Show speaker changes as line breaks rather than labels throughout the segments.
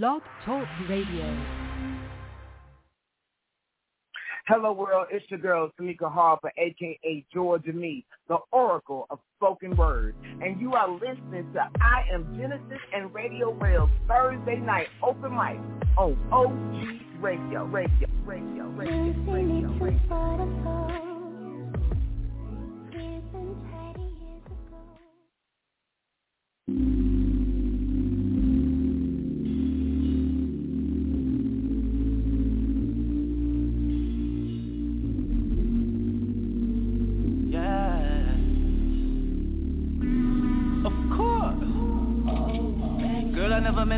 Blog Talk Radio.
Hello world, it's your girl Tamika Harper, aka Georgia Me, the Oracle of Spoken Word. And you are listening to I Am Genesis and Radio Rell Thursday night open mic on OG Radio, Radio, Radio, Radio, Radio, Radio. radio.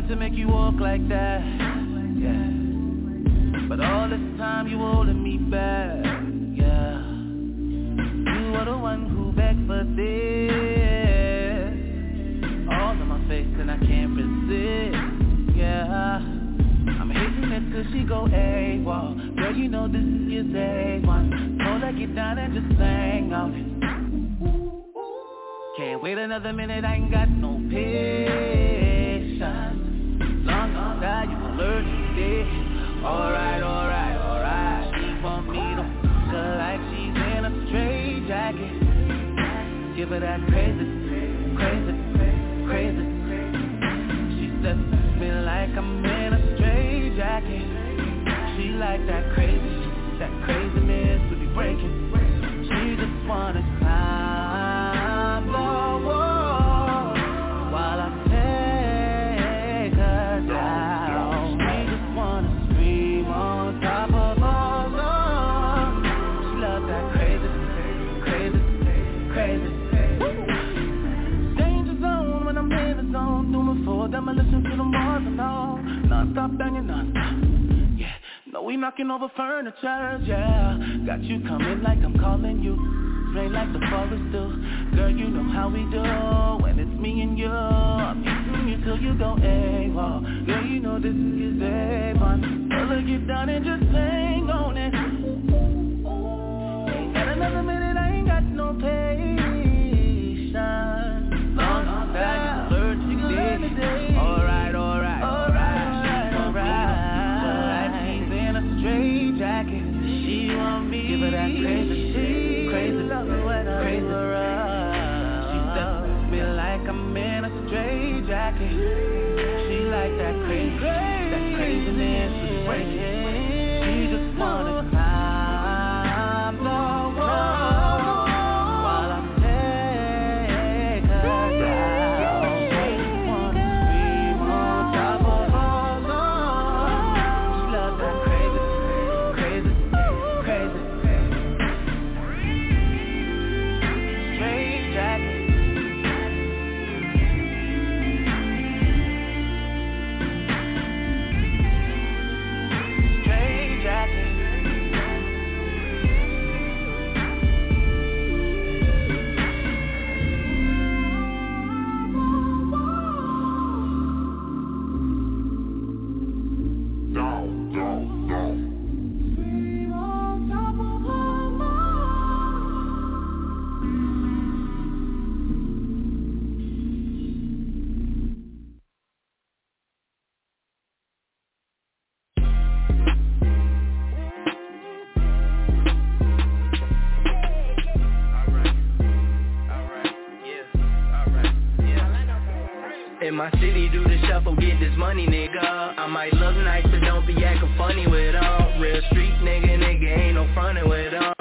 To make you walk like that. Yeah. But all this time you holding me back. Yeah. You are the one who begged for this. All in my face and I can't resist. Yeah. I'm hitting it till she go AWOL Girl, you know this is A1 Told her get down and just hang out Can't wait another minute, I ain't got no patience Give her that crazy, crazy, crazy. She says me like I'm in a straight jacket. She like that crazy, that craziness to be breaking. She just wanna Non-stop banging non Yeah, no we knocking over furniture, yeah. Got you coming like I'm calling you. Rain like the forest do Girl, you know how we do. When it's me and you I'm hitting you till you go AWOL. Girl, you know this is A1 Girl, get down and just
my city, do the shuffle, get this money, nigga. I might look nice, but don't be acting funny with them Real street nigga, nigga, ain't no frontin' with them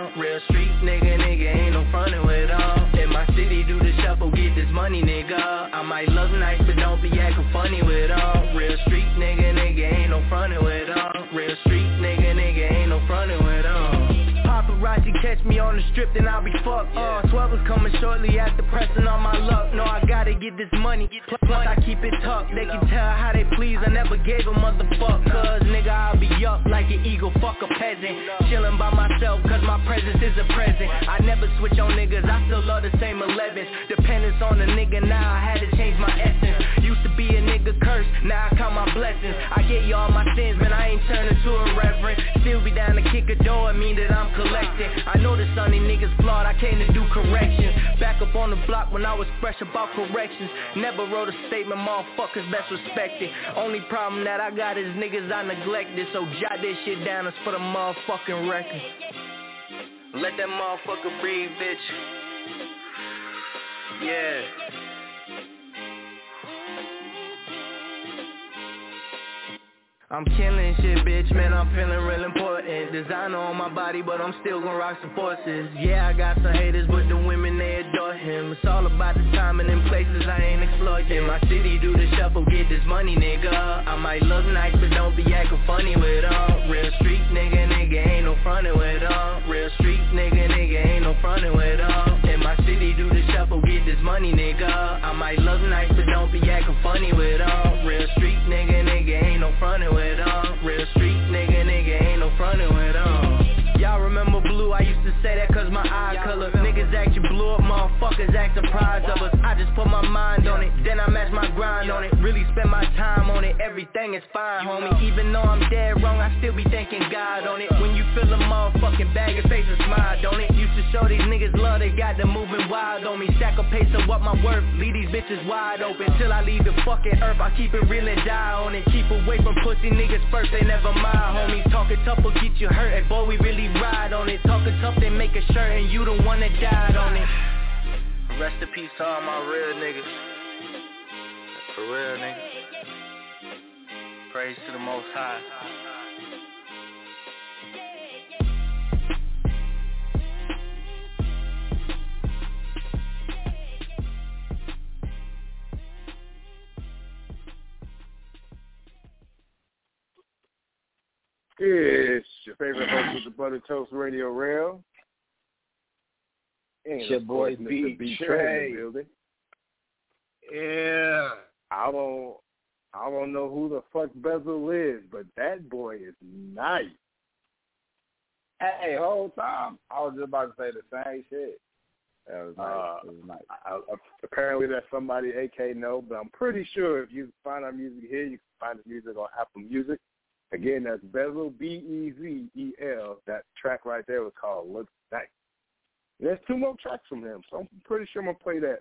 catch me on the strip, then I'll be fucked. Uh, 12 is coming shortly after pressing on my luck. No, I gotta get this money. Plus, I keep it tucked. They can tell how they please. I never gave a motherfuck. Cause nigga, I'll be up like an eagle, fuck a peasant. Chillin' by myself, cause my presence is a present. I never switch on niggas, I still love the same 11s. Dependence on the nigga now, I had to change my essence. Used to be a nigga curse, now I count my blessings I get you all my sins, man, I ain't turning to a reverend Still be down to kick a door, mean that I'm collecting I know the sunny niggas flawed, I came to do corrections. Back up on the block when I was fresh about corrections. Never wrote a statement, motherfuckers best respected. Only problem that I got is niggas I neglected. So jot this shit down, it's for the motherfucking record. Let that motherfucker breathe, bitch. Yeah I'm killing shit, bitch, man, I'm feeling real important. Designer on my body, but I'm still gon' rock some forces. Yeah, I got some haters, but the women, they adore him. It's all about the timing and them places I ain't exploiting. My city do the shuffle, get this money, nigga. I might look nice, but don't be acting funny with them Real street nigga, nigga, ain't no frontin' with them Real street nigga, nigga, ain't no frontin' with them City do the shuffle, get this money, nigga I might look nice, but don't be acting funny with them Real street nigga, nigga, ain't no frontin' with with them. Real street nigga, nigga ain't no frontin' with them. Y'all remember blue? I used to say that cause my eye color. Niggas act you blew up, motherfuckers act surprised of us. I just put my mind on it, then I match my grind on it. Really spend my time on it. Everything is fine, homie. Even though I'm dead wrong, I still be thanking God on it. When you feel a motherfucking bag, your face smile, don't it? Used to show these niggas love, they got them moving wild on me. Stack a pace of what my worth, leave these bitches wide open. Till I leave the fucking earth, I keep it real and die on it. Keep away from pussy niggas first, they never mind, homies. Talking tough will get you hurt, and boy, we really ride on it. Talking tough, they make a shirt, and you the one that died on it. Rest in peace to all my real niggas. For real, nigga. Praise to the Most High.
It's your favorite host of the Butter Toast Radio Rell. And
it's your boy B.
B.
Trey.
building.
Yeah.
I don't I don't know who the fuck Bezel is, but that boy is nice.
Hey, whole time I was just about to say the same shit. That was nice.
Uh,
was nice.
I, I, apparently that's somebody AK know, but I'm pretty sure if you find our music here, you can find the music on Apple Music. Again, that's Bezel B E Z E L. That track right there was called Looks Nice. There's two more tracks from him, so I'm pretty sure I'm gonna play that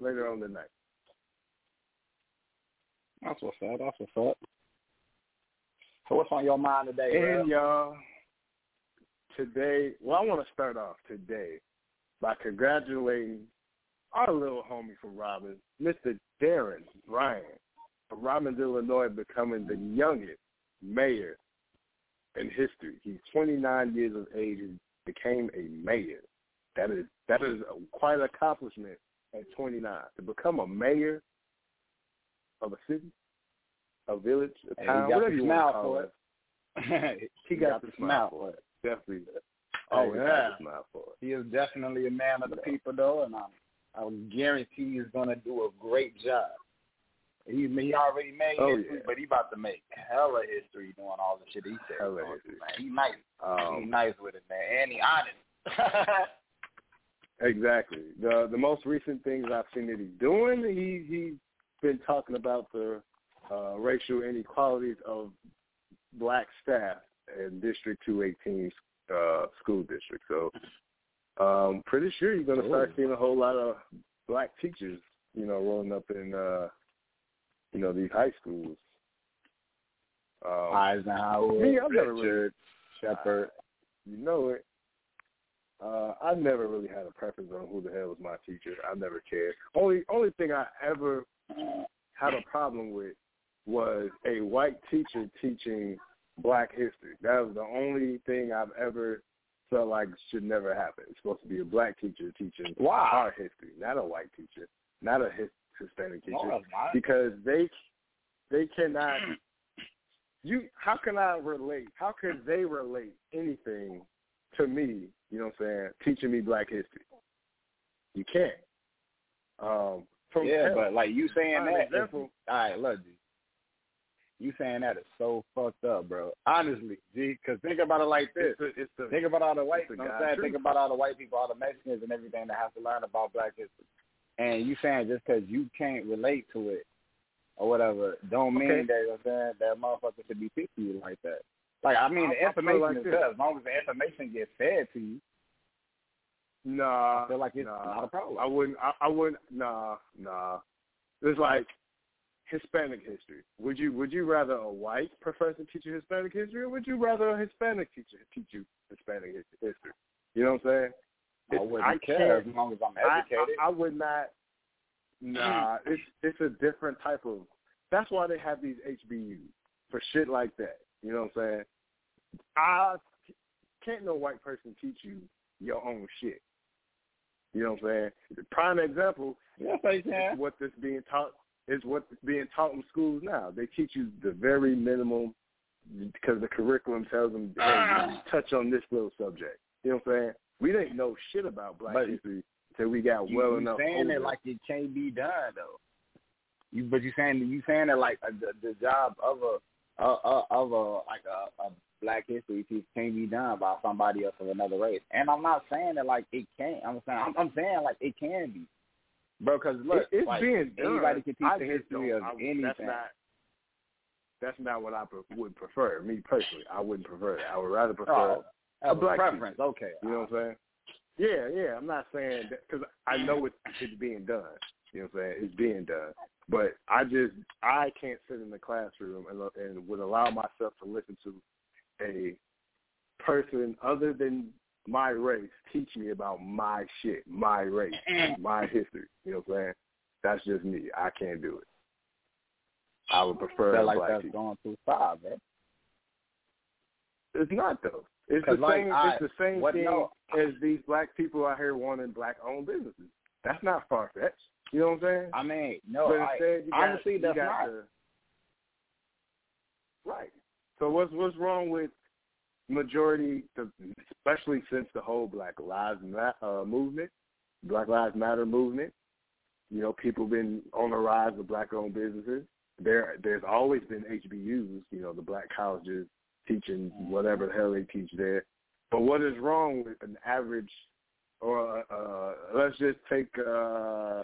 later on tonight.
That's what's up. That's what's up. So what's on your mind today,
And y'all, today, well, I want to start off today by congratulating our little homie from Robbins, Mr. Darren Bryant from Robbins, Illinois, becoming the youngest mayor in history. He's 29 years of age and became a mayor. That is that is a, quite an accomplishment at 29 to become a mayor of a city, a village, a town,
he got
whatever
the
you want
smile
to call
for
it.
it.
He got, the smile for it. Definitely. Always
yeah.
got the smile for it.
He is definitely a man of the people, though, and I, I guarantee he's going to do a great job. He he already made
Oh,
history,
yeah.
but he about to make hella history doing all the shit he said.
Hella history.
man. He nice. he
Um,
nice with it, man, and he honest.
Exactly. The the most recent things I've seen that he's doing, he he's been talking about the uh, racial inequalities of black staff in District 218 uh, school district. So, um, pretty sure you're going to start seeing a whole lot of black teachers, you know, rolling up in, uh, you know, these high schools. Um,
Eisenhower,
Me, I've never really-
Richard, Shepard.
you know it. Uh, I never really had a preference on who the hell was my teacher. I never cared. Only only thing I ever had a problem with was a white teacher teaching black history. That was the only thing I've ever felt like should never happen. It's supposed to be a black teacher teaching
Wow.
our history, not a white teacher, not a his, Hispanic
Oh,
because they they cannot. You how can I relate? How can they relate anything to me? You know what I'm saying? Teaching me black history. You can't. Um,
yeah,
hell,
but like you saying that,
example-
all right, look, G. You saying that is so fucked up, bro. Honestly, G, because think about it like this.
it's the, it's the
Think about all the white, you know what I'm saying? Think about all the white people, all the Mexicans and everything that have to learn about black history. And you saying just because you can't relate to it, or whatever don't mean
Okay.
that you know saying that motherfucker should be picky you like that. Like I mean,
I-
the information
like
is good as long as the information gets fed to you.
Nah,
I feel like it's
nah,
not a problem.
I wouldn't. I, I wouldn't. Nah, nah. It's like Hispanic history. Would you Would you rather a white professor teach you Hispanic history, or would you rather a Hispanic teacher teach you Hispanic history? You know what I'm saying?
I wouldn't
I
care as long as I'm educated.
I, I would not. Nah, it's it's a different type of. That's why they have these HBUs for shit like that. You know what I'm saying? I can't no white person teach you your own shit. You know what I'm saying? The prime example
yes, I
is what that's being taught is what's being taught in schools now. They teach you the very minimum because the curriculum tells them, hey, touch on this little subject. You know what I'm saying? We didn't know shit about Black
But
history until we got
You,
well
you
enough
saying it like it can't be done though. You but you saying you saying it like uh, the, the job of a uh, uh, of a like a, a black history teacher can't be done by somebody else of another race. And I'm not saying that like it can't. I'm saying I'm, I'm saying like it can be, bro. Because look,
It- it's
like,
being done.
anybody can teach
I
the history of
I-
anything.
That's not. That's not what I pre- would prefer. Me personally, I wouldn't prefer that. I would rather prefer.
oh,
a
a
black
preference. Okay,
You know what I'm saying? Yeah, yeah. I'm not saying that because I know it's, it's being done. You know what I'm saying? It's being done. But I just I can't sit in the classroom and and would allow myself to listen to a person other than my race teach me about my shit, my race, my history. You know what I'm saying? That's just me. I can't do it. I would prefer
feel
a
like that's
teacher.
going too far, man.
It's not though. It's the
like,
same.
I-
it's the same
what-
thing
no.
as these black people out here wanting black-owned businesses. That's not far fetched. You know what I'm saying?
I mean, no,
but
I,
instead, you got,
honestly,
you
that's
got
not.
The, right. So what's what's wrong with majority, the, especially since the whole Black Lives uh, movement, Black Lives Matter movement? You know, people been on the rise of black-owned businesses. There, there's always been HBUs. You know, the black colleges teaching whatever the hell they teach there. But what is wrong with an average, or uh, let's just take uh,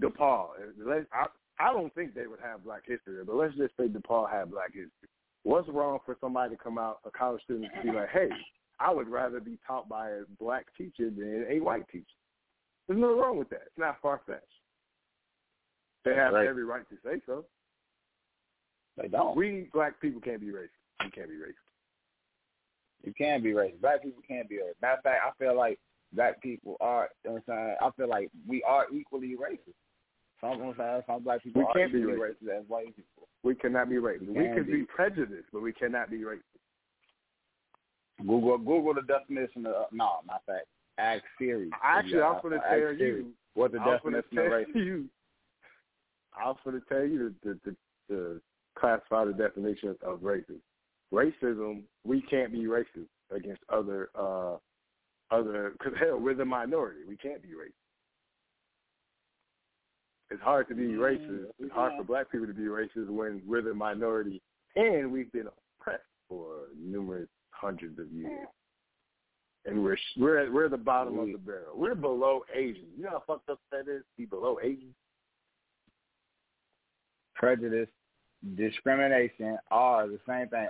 DePaul. Let's, I, I don't think they would have black history, but let's just say DePaul had black history. What's wrong for somebody to come out, a college student, to be like, hey, I would rather be taught by a black teacher than a white teacher. There's nothing wrong with that. It's not far-fetched. They have
Right.
every right to say so.
They don't.
We black people can't be racist. We can't be racist.
You can be racist. Black people can't be racist. Matter of fact, I feel like black people are. You know what I'm saying? I feel like we are equally racist. Some, you know I'm some black people
We can't be
equally
racist.
racist as white people.
We cannot be racist. We
can be.
be prejudiced, but we cannot be racist.
Google Google the definition of no, not that. Ask Siri.
Actually, I was going to tell
Siri
you.
what the
I was gonna
definition of racist.
you. I was going to tell you the, the, the, the classify the definition of racism. Racism, we can't be racist against other uh other because hell, we're the minority. We can't be racist. It's hard to be racist. It's hard for black people to be racist when we're the minority and we've been oppressed for numerous hundreds of years. And we're we're at, we're at the bottom of the barrel. We're below Asians. You know how fucked up that is? Be below Asians.
Prejudice, discrimination are the same thing,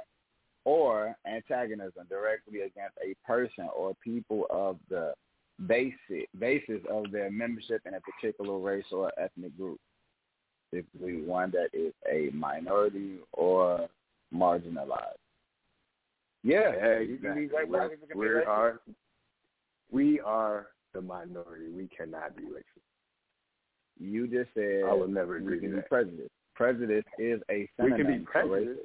or antagonism directly against a person or people of the basic basis of their membership in a particular race or ethnic group, typically one that is a minority or marginalized. Yeah,
Yeah,
you can be black
We're-
be
we
racist.
are we are the minority. We cannot be racist.
You just said
I would never
we can be prejudiced. Prejudice is a
We can be prejudiced.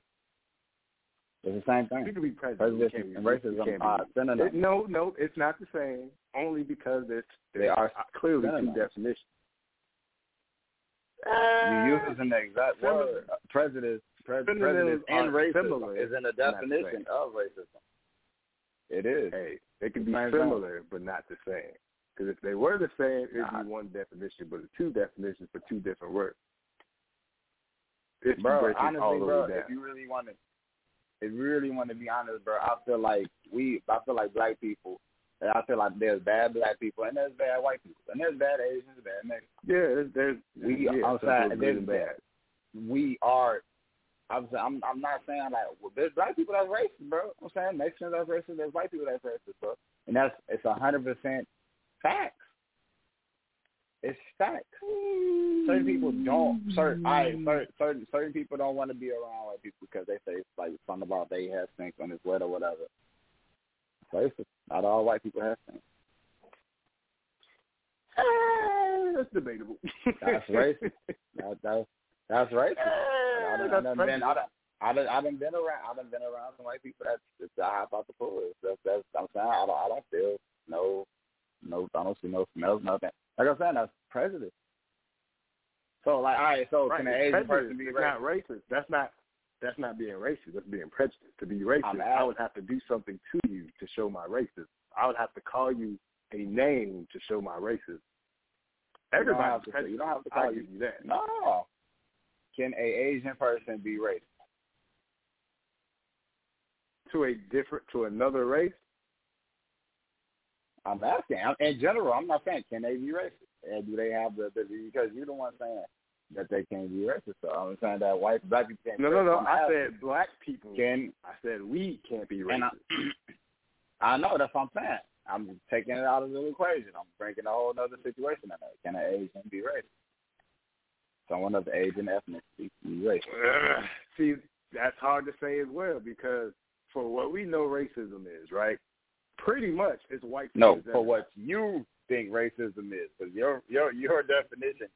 Racist. It's the same thing.
We can be prejudiced. We
Prejudice and
we
racism are synonyms.
No, no, it's not the same. Only because it's
They are
clearly
synonyms.
two definitions.
you use an exact
Similar.
word. Uh, Prejudice, pre- prejudice and
are
racism
similar,
is in the
not the
definition of racism. It is.
Hey, they can be
Same thing.
similar, but not the same. Because if they were the same, it'd
Nah.
be one definition, but it's two definitions for two different words. If you
bro,
break all
honestly,
the
bro,
way down.
if you really want to, if you really want to be honest, bro, I feel like we, I feel like black people, and I feel like there's bad black people and there's bad white people and there's bad Asians, bad Mexicans.
Yeah, there's, there's
We
yeah,
outside,
good
there's
and bad.
we are. I'm I'm I'm not saying like well, there's black people that's racist, bro. I'm saying Mexicans that's racist. There's white people that's racist, bro. And that's it's a hundred percent facts. It's facts. Certain people don't. Certain I certain certain, certain people don't want to be around white people because they say it's like something about they have stink on his sweat or whatever. Racist. Not all white people have stink.
Eh, that's debatable.
That's racist. That, that's that's racist. I, done, I, done been, I, done, I, done, I done been around. I done been around some white people. That's, that's I hop out the pool. That's, that's I'm saying. I don't. I don't feel no, no. I don't see no smells. Nothing. Like I'm saying, that's prejudice. So like, all right. So
right.
can an Asian person be racist?
not racist. That's not. That's not being racist. That's being prejudiced. To be racist,
I'm
would have to do something to you to show my racism. I would have to call you a name to show my racism.
You don't have
Everybody's
to-
prejudiced.
you don't have to
I'll
call
give you that.
No. Can a Asian person be racist?
To a different, to another race.
I'm asking. I'm, in general, I'm not saying can they be racist, and do they have the, the because you're the one saying that they can't be racist. So I'm saying that white black people can't.
No,
be
no, no.
I'm
I
asking,
said black people.
can
I said we can't be
and
racist.
I, I know that's what I'm saying. I'm taking it out of the equation. I'm bringing a whole other situation in there. Can an Asian be racist? Someone of the Asian ethnicity be racist?
See, that's hard to say as well because for what we know racism is, right? Pretty much it's white
No, for what you think racism is, because your your your definition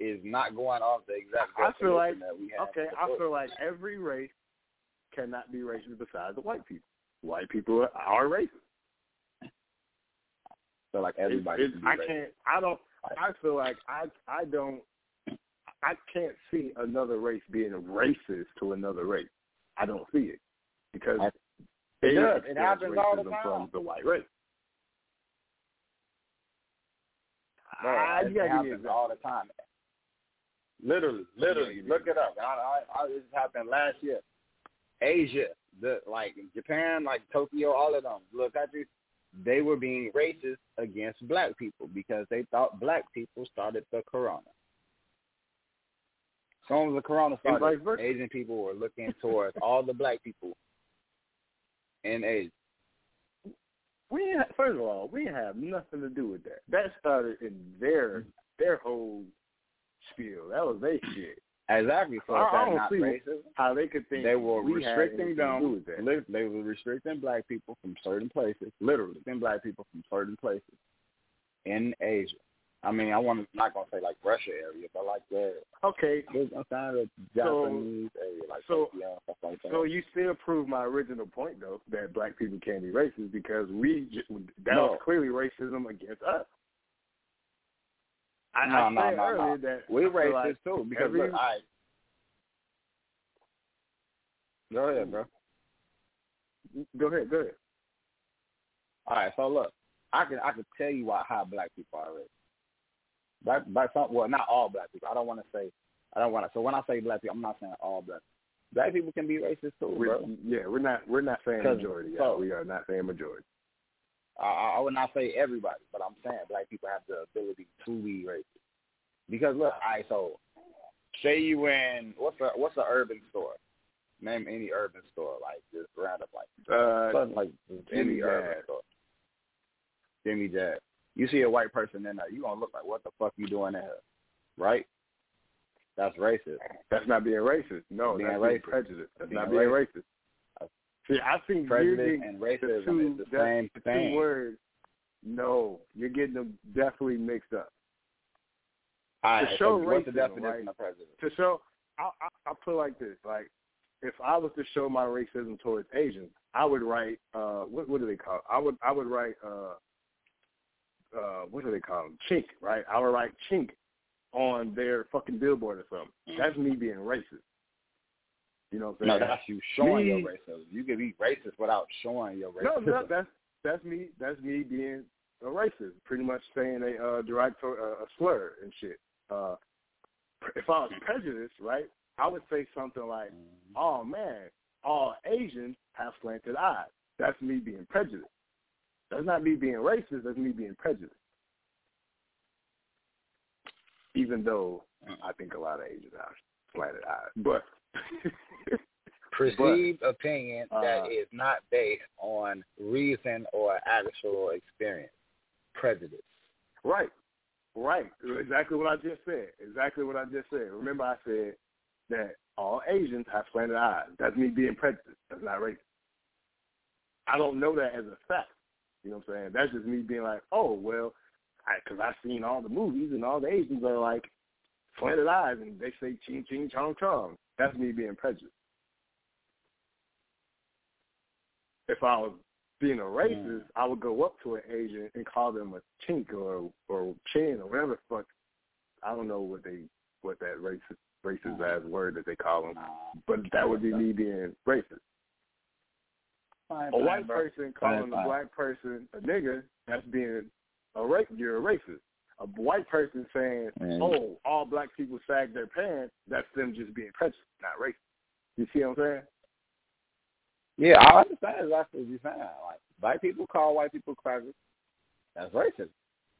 is not going off the exact
I
definition
feel like
that we have.
okay, I feel like every race cannot be racist besides the white people. White people are racist.
So like everybody.
it's-
be
I
racist.
can't. I don't. I feel like I. I don't. I can't see another race being racist to another race. I don't see it because
It does. It happens all the time.
from the white race.
Bro,
Ah,
it
you gotta give me
happens all the time. Literally, literally. Look it up. I, I, I, this happened last year. Asia, the like Japan, like Tokyo, all of them. Look countries, they were being racist against black people because they thought black people started the corona. As soon as the corona started. Asian people were looking towards all the black people in Asia.
We first of all, we have nothing to do with that. That started in their their whole spiel. That was their shit.
Exactly. So
I- I don't
not
see
racism?
How they could think
they were
we
restricting
anything to do
them.
with that.
li- They were restricting black people from certain places, literally restricting black people from certain places in Asia. I mean, I want to not gonna say like Russia area, but like the
Okay,
saying the Japanese area, like
so-
Tokyo stuff like that.
so you still prove my original point though that black people can't be racist because we j- that
No.
was clearly racism against us. I,
No,
I
no,
said
no, no.
that
we
I
racist
like
too because
every-
look, I go ahead, bro.
Go ahead, go ahead.
All right, so look, I can I can tell you why how black people are racist. Black, black, some, well, not all black people. I don't want to say, I don't want to. So when I say black people, I'm not saying all black. Black people can be racist too,
We're,
bro.
yeah, we're not we're not saying majority.
so-
yeah, we are not saying majority.
I, I- I would not say everybody, but I'm saying black people have the ability to be racist. Because look, right, so say you in what's a what's a urban store? Name any urban store, like just random, like
Uh,
something like
Jimmy
any urban
Jazz.
store. Jimmy Jazz. You see a white person in there, you gonna look like what the fuck you doing in here, right? That's racist.
That's not being racist. No,
Being
that's being
racist.
prejudice. That's
Being
not being racist. See, I think
Prejudice and
the
racism
two,
is the same
the
thing.
two words. No, you're getting them definitely mixed up.
All right,
to show
so what's the
racism,
definition
right?
of prejudice?
To show, I, I I put it like this: like, if I was to show my racism towards Asians, I would write, uh, what what do they call? It? I would I would write, uh, uh, what do they call them? Chink, right? I would write chink on their fucking billboard or something. That's me being racist. You know what I'm
No,
saying?
that's you showing your
Me-
racism. You can be racist without showing your
No,
racism.
no, that's that's me. That's me being a racist. Pretty much saying a uh, derogatory uh, a slur and shit. Uh, if I was prejudiced, right, I would say something like, "Oh man, all Asians have slanted eyes." That's me being prejudiced. That's not me being racist. That's me being prejudiced. Even though I think a lot of Asians are. slanted eyes, but
perceived but, opinion
uh,
that is not based on reason or actual experience, prejudice.
Right, right. Exactly what I just said. Exactly what I just said. Remember, I said that all Asians have slanted eyes. That's me being prejudiced. That's not racist. I don't know that as a fact. You know what I'm saying? That's just me being like, oh well, because I've seen all the movies and all the Asians are like slanted eyes and they say ching ching chong chong. That's me being prejudiced. If I was being a racist, mm. I would go up to an Asian and call them a chink or or chin or whatever the fuck. I don't know what they what that racist racist mm. ass word that they call them, but that would be me being racist.
Fine,
a white
bro.
person calling
fine,
a black person a nigger, that's being a race. You're a racist. A white person saying,
mm.
"Oh, all black people sag their pants," that's them just being prejudiced, not racist. You see what I'm saying?
Yeah, I understand exactly what you're saying. Like white people call white people crackers. That's racism.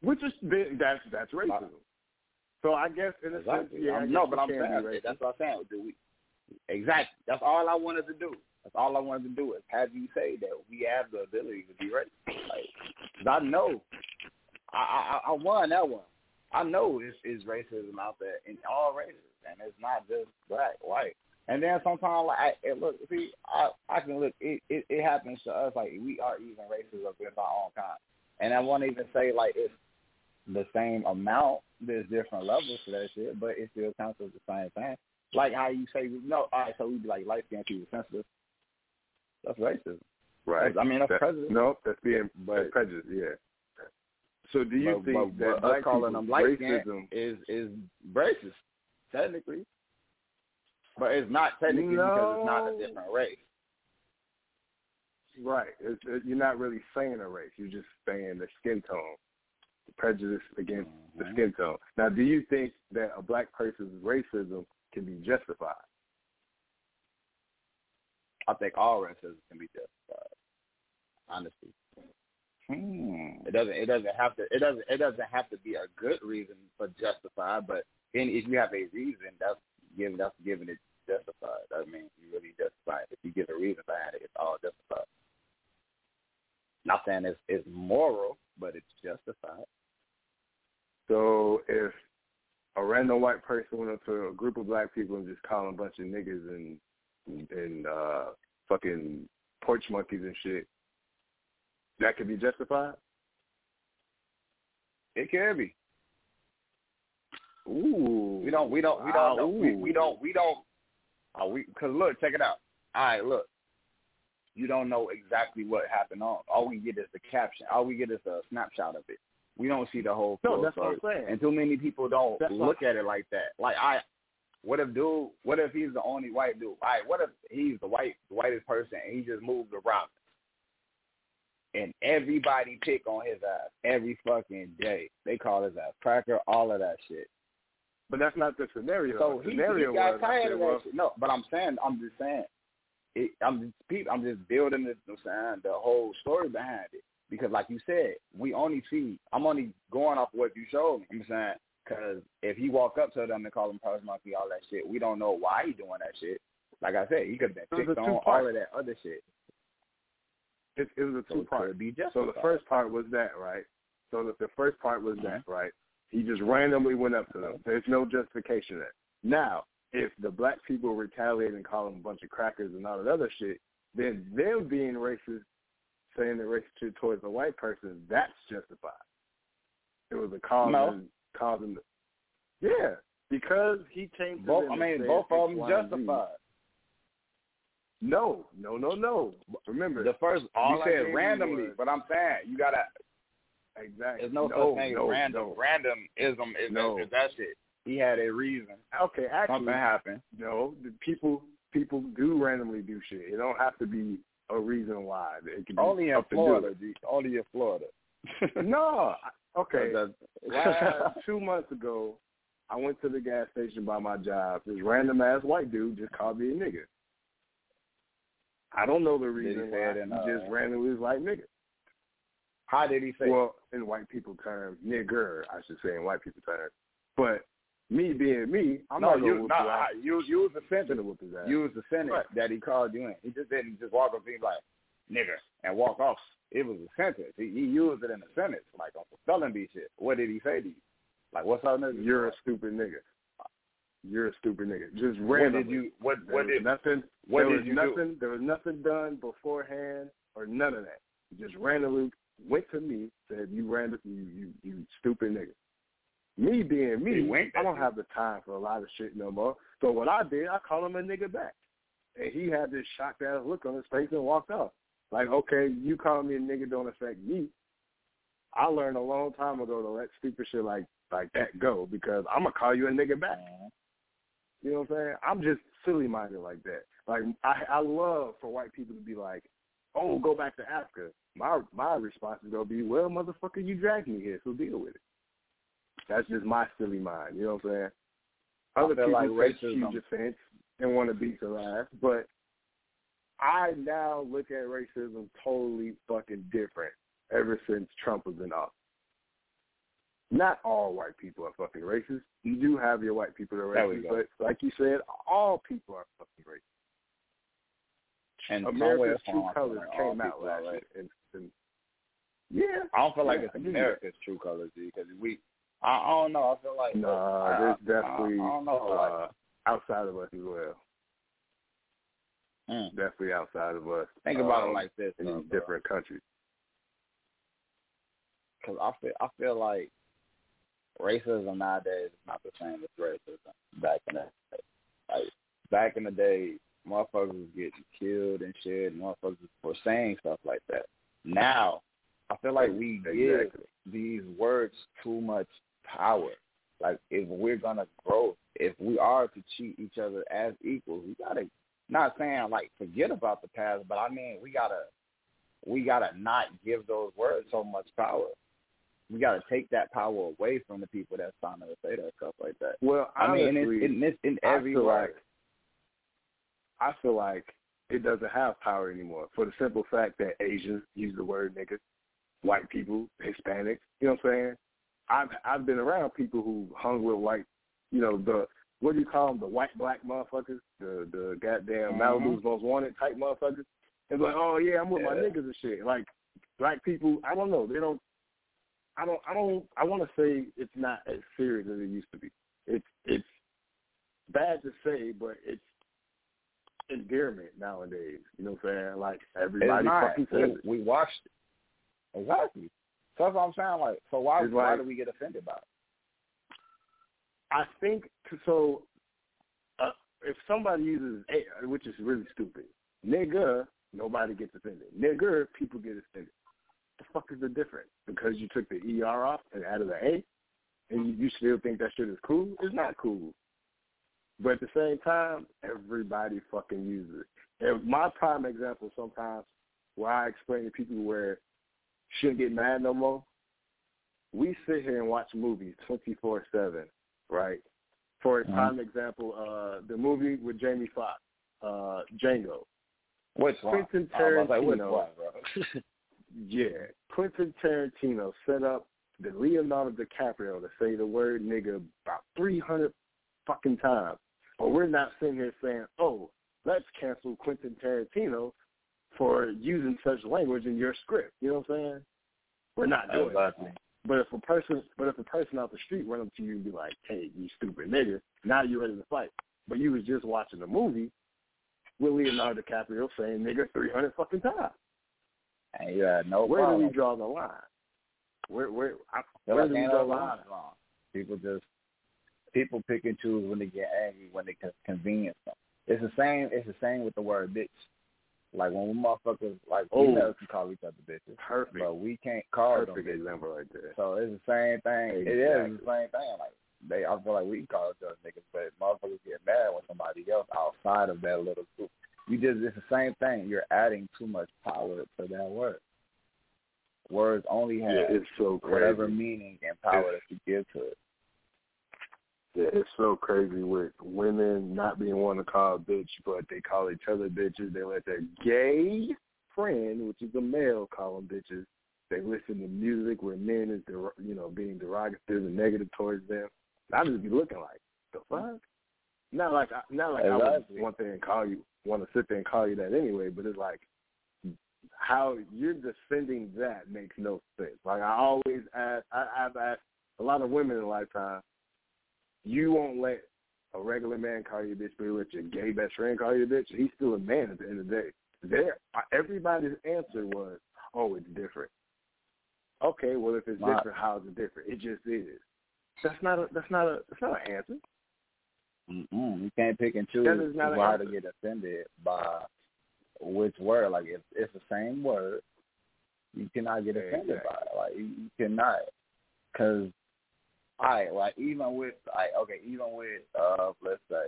Which is that's that's racism. So I guess in a
exactly.
sense, yeah.
No, but I'm saying that's what I'm saying. Do we exactly? That's all I wanted to do. That's all I wanted to do is have you say that we have the ability to be racist. Like, cause I know, I, I I won that one. I know it's is racism out there in all races, and it's not just black, white. And then sometimes, like, it, look, see, I I can look. It, it it happens to us. Like we are even racist with our own kind. And I won't even say like it's the same amount. There's different levels to that shit, but it still counts as the same thing. Like how you say, no, all right, so we be like light skinned people sensitive. That's racism.
Right.
I mean, that's
that,
prejudice.
No, that's being
but,
that's prejudice. Yeah. So do you
but,
think
but,
that
but
black
calling them light
racism
is is racist technically, but it's not technically
no.
because it's not a different race.
Right. It's, it, you're not really saying a race. You're just saying the skin tone, the prejudice against
mm-hmm.
the skin tone. Now, do you think that a black person's racism can be justified?
I think all racism can be justified. Honestly.
Hmm.
It doesn't. It doesn't have to. It doesn't. It doesn't have to be a good reason for justified. But then, if you have a reason, that's giving. That's giving it justified. I mean, you really justify it. If you give a reason behind it, it's all justified. Not saying it's it's moral, but it's justified.
So if a random white person went up to a group of black people and just called them a bunch of niggas and and uh fucking porch monkeys and shit, that could be justified?
It can be.
Ooh.
We don't. We don't. We don't. Know. We, we don't. We don't. Uh, we because look, check it out. All right, look. You don't know exactly what happened. On all we get is the caption. All we get is a snapshot of it. We don't see the whole.
No, that's
story.
what I'm saying.
And too many people don't
That's
look at it like that. Like I, what if dude? What if he's the only white dude? All right, what if he's the white, the whitest person, and he just moved to Robin, and everybody pick on his ass every fucking day. They call his ass cracker, all of that shit.
But that's not the scenario.
So
the
he,
scenario
he got tired of that shit. No, but I'm saying, I'm just saying, it, I'm just people, I'm just building the, the whole story behind it. Because, like you said, we only see. I'm only going off what you showed me. I'm saying because if he walk up to them and call them purse monkey, all that shit, we don't know why he doing that shit. Like I said, he could have been picked on,
two-part.
all of that other shit.
it, it was a two
it
part. So the first part was that, right? So the, the first part was that, mm-hmm. right? He just randomly went up to them. There's no justification there. Now, if the black people retaliate and call them a bunch of crackers and all that other shit, then them being racist, saying they're racist shit towards a white person, that's justified. It was a cause
No.
Causing. The, yeah, because he came to
both, I mean, both of them
Y, and Z.
justified.
No, no, no, no. Remember,
The first,
all
you
I
said randomly,
was-
but I'm saying you gotta.
exactly.
There's no,
no
such thing
no,
as random.
no.
Randomism is,
No.
is that shit. He had a reason.
Okay, actually,
Something happened.
No, the people people do randomly do shit. It don't have to be a reason why. It can be
Only in
up to do
Florida, Only in Florida.
No, okay. Last two months ago, I went to the gas station by my job. This random ass white dude just called me a nigga. I don't know the reason why. he just
uh,
randomly was like nigga.
How did he say?
Well, in white people terms, nigger, I should say in white people terms. But me being me, I'm
no,
not
you, no,
ass.
I- you, use the sentence.
gonna whoop his ass.
Use the sentence
Right.
that he called you in. He just didn't just walk up to you like, nigger, and walk off. It was a sentence. He, he used it in a sentence, like on some bee shit. What did he say to you? Like, what's up, nigga?
You're a stupid nigga. You're a stupid nigga. Just
what
randomly.
did you? What what did?
nothing?
what
there
did
was
you do?
nothing. There was nothing done beforehand or none of that. You just randomly went to me, said you random, you you you stupid nigga. Me being me, I don't have the time for a lot of shit no more. So what I did, I called him a nigga back, and he had this shocked ass look on his face and walked off. Like, okay, you call me a nigga don't affect me. I learned a long time ago to let stupid shit like like that go because I'm gonna call you a nigga back. You know what I'm saying? I'm just silly minded like that. Like I I love for white people to be like, Oh, go back to Africa. My my response is gonna be, Well, motherfucker, you dragged me here, so deal with it. That's just my silly mind, you know what I'm saying? Other people
like
take huge offense and want to beat your ass, but I now look at racism totally fucking different ever since Trump was in office. Not all white people are fucking racist. You do have your white people that are racist, but like you said, all people are fucking racist.
And
America's True Colors
like
came out last year. And, and, yeah.
I don't feel like
Yeah,
it's
I give you
America's true colors because we. I, I don't know. I feel like
Nah,
I,
there's definitely
I, I don't know. Like,
uh, outside of us as well.
Mm.
Definitely outside of us.
think about
um,
it like this.
in
though,
these
bro.
different countries.
because I feel I feel like racism nowadays is not the same as racism back in the day. Like back in the day, motherfuckers was getting killed and shit, and motherfuckers were saying stuff like that. Now, I feel like we give these words too much power. Like if we're gonna grow, if we are to treat each other as equals, we gotta not saying like forget about the past, but I mean we gotta we gotta not give those words so much power. We gotta take that power away from the people that's trying to say that stuff like that.
Well,
I mean,
honestly,
in, in
I
every
feel
word.
like I feel like it doesn't have power anymore for the simple fact that Asians use the word nigga, white people, Hispanics. You know what I'm saying? I've I've been around people who hung with white, you know the what do you call them? The white black motherfuckers, the the goddamn
Mhm.
Malibu's most wanted type motherfuckers. It's like, oh yeah, I'm with my niggas and shit. Like black people, I don't know. They don't. I don't. I don't. I want to say it's not as serious as it used to be. It's it's bad to say, but it's endearment nowadays. You know what I'm saying? Like everybody fucking says it.
We, we watched it. Exactly. So that's what I'm saying. Like, so why
It's
why
like-
do we get offended by it?
I think so. Uh, if somebody uses a, which is really stupid, nigga, nobody gets offended. Nigger, people get offended. The fuck is the difference? Because you took the er off and added the a, and you, you still think that shit is cool? It's not cool. But at the same time, everybody fucking uses it. And my prime example sometimes where I explain to people where shouldn't get mad no more. We sit here and watch movies twenty four seven, right? For a
Mhm.
prime example, uh the movie with Jamie Foxx, uh, Django.
Which one?
Quentin
was like,
Tarantino.
one?
Yeah, Quentin Tarantino set up the Leonardo DiCaprio to say the word nigga about 300 fucking times. But we're not sitting here saying, oh, let's cancel Quentin Tarantino for using such language in your script. You know what I'm saying? We're not doing
Exactly.
that. But if a person, but if a person out the street run up to you and be like, "Hey, you stupid nigga," now you're ready to fight. But you was just watching a movie with Leonardo DiCaprio saying "nigga" 300 fucking times.
And you had no
Where do we draw the line? Where where I, where
like
do we draw the line?
wrong. People just people pick and choose when they get angry when they convenience them. It's the same. It's the same with the word bitch. Like when we motherfuckers like
Oh.
females can call each other bitches,
Perfect.
but we can't call them
Perfect
bitches.
example right there.
So it's the same thing. It
Exactly.
is the same thing. Like they, I feel like we can call each other niggas, but motherfuckers get mad when somebody else outside of that little group. You just it's the same thing. You're adding too much power to that word. Words only have
Yeah, it's so
whatever meaning and power that you give to it.
Yeah, it's so crazy with women not being one to call a bitch, but they call each other bitches. They let their gay friend, which is a male, call them bitches. They listen to music where men is, der- you know, being derogative and negative towards them. I just be looking like, the fuck? Not like I, not like exactly. I would want to and call you want to sit there and call you that anyway, but it's like how you're defending that makes no sense. Like I always ask, I, I've asked a lot of women in a lifetime, you won't let a regular man call you a bitch, but let your gay best friend call you a bitch. He's still a man at the end of the day. There, everybody's answer was, "Oh, it's different." Okay, well, if it's different, how is it different? It just is. That's not a. That's not a. That's not an answer.
Mm-mm. You can't pick and choose why to get offended by which word. Like if it's the same word, you cannot get offended exactly. by it. Like you, you cannot, because I like even with I okay even with uh let's say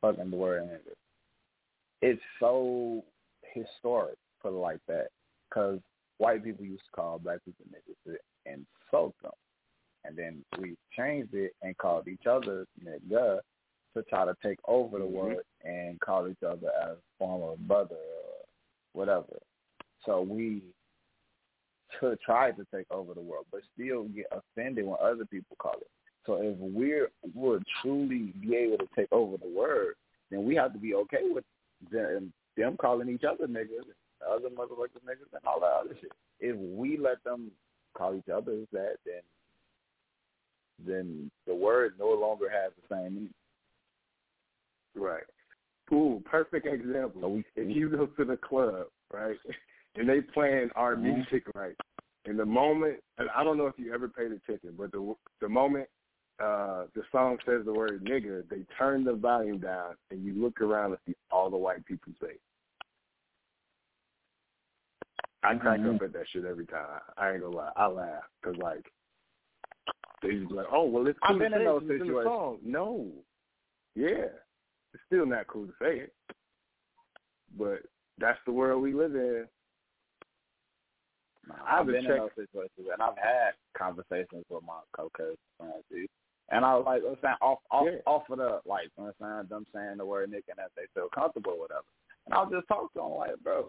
fucking the word nigga, it's so historic put it like that because white people used to call black people niggas to insult them, and then we changed it and called each other nigga to try to take over the mm-hmm. word and call each other as former brother or whatever. So we to try to take over the world, but still get offended when other people call it. So if we're would truly be able to take over the word, then we have to be okay with them, them calling each other niggas, other motherfuckers niggas, and all that other shit. If we let them call each other that, then then the word no longer has the same meaning.
Right. Ooh, perfect example. So we, if you go to the club, right, and they playing our mm-hmm. music right, in the moment, and I don't know if you ever paid attention, but the the moment uh the song says the word nigga, they turn the volume down, and you look around and see all the white people say. I crack mm-hmm. up at that shit every time. I ain't gonna lie, I laugh because like they just like, oh well, it's cool
I've been
in
those situations.
No, yeah, it's still not cool to say it, but that's the world we live in.
I've been check- in those situations, and I've had conversations with my co-coach and I was like, I'm saying off off yeah. off of the like, you know what I'm saying them saying the word Nick and that they feel comfortable or whatever. And I'll just talk to them like, bro,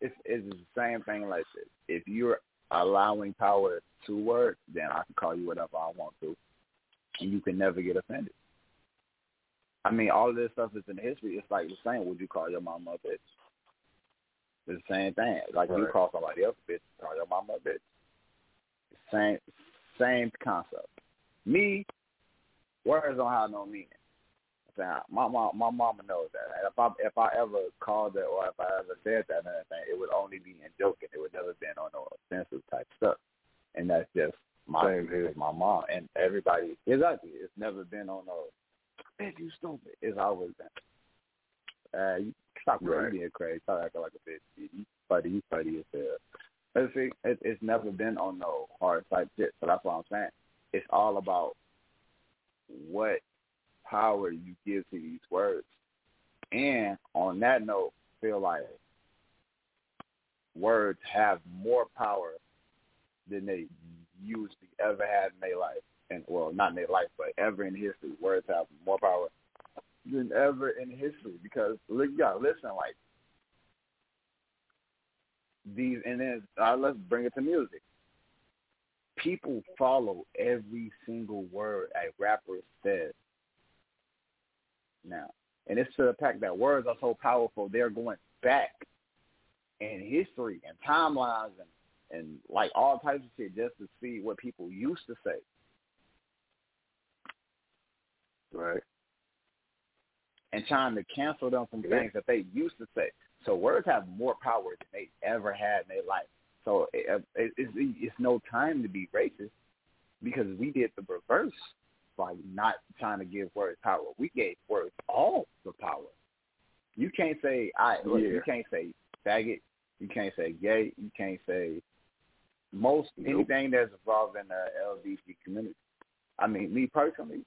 it's it's the same thing like this. If you're allowing power to work, then I can call you whatever I want to, and you can never get offended. I mean, all of this stuff is in history. It's like the same. Would you call your mama a bitch? It's the same thing. Like right. you call somebody else a bitch, call your mama a bitch. Same same concept. Me, words don't have no meaning. My mom, my mama knows that. And if I if I ever called it or if I ever said that or anything, it would only be in joking. It would never been on no offensive type stuff. And that's just my
Same
my mom and everybody. Exactly. It's never been on no bitch, you stupid. It's always been. Uh, you stop right. being crazy. Stop acting like a bitch. You funny. You funny as hell. Let's see, it, it's never been on no hard type shit. So that's what I'm saying. It's all about what power you give to these words. And on that note, feel like words have more power than they usually ever had in their life and well, not in their life, but ever in history, words have more power than ever in history. Because look, y'all, listen, like these, and then uh, let's bring it to music. People follow every single word a rapper says now, and it's to the fact that words are so powerful. They're going back in history and timelines and and like all types of shit just to see what people used to say.
Right.
And trying to cancel them from yeah. things that they used to say. So words have more power than they ever had in their life. So it, uh, it, it's, it's no time to be racist because we did the reverse by not trying to give words power. We gave words all the power. You can't say I. Yeah. You can't say faggot. You can't say gay. You can't say most nope. anything that's involved in the LGBT community. I mean, me personally,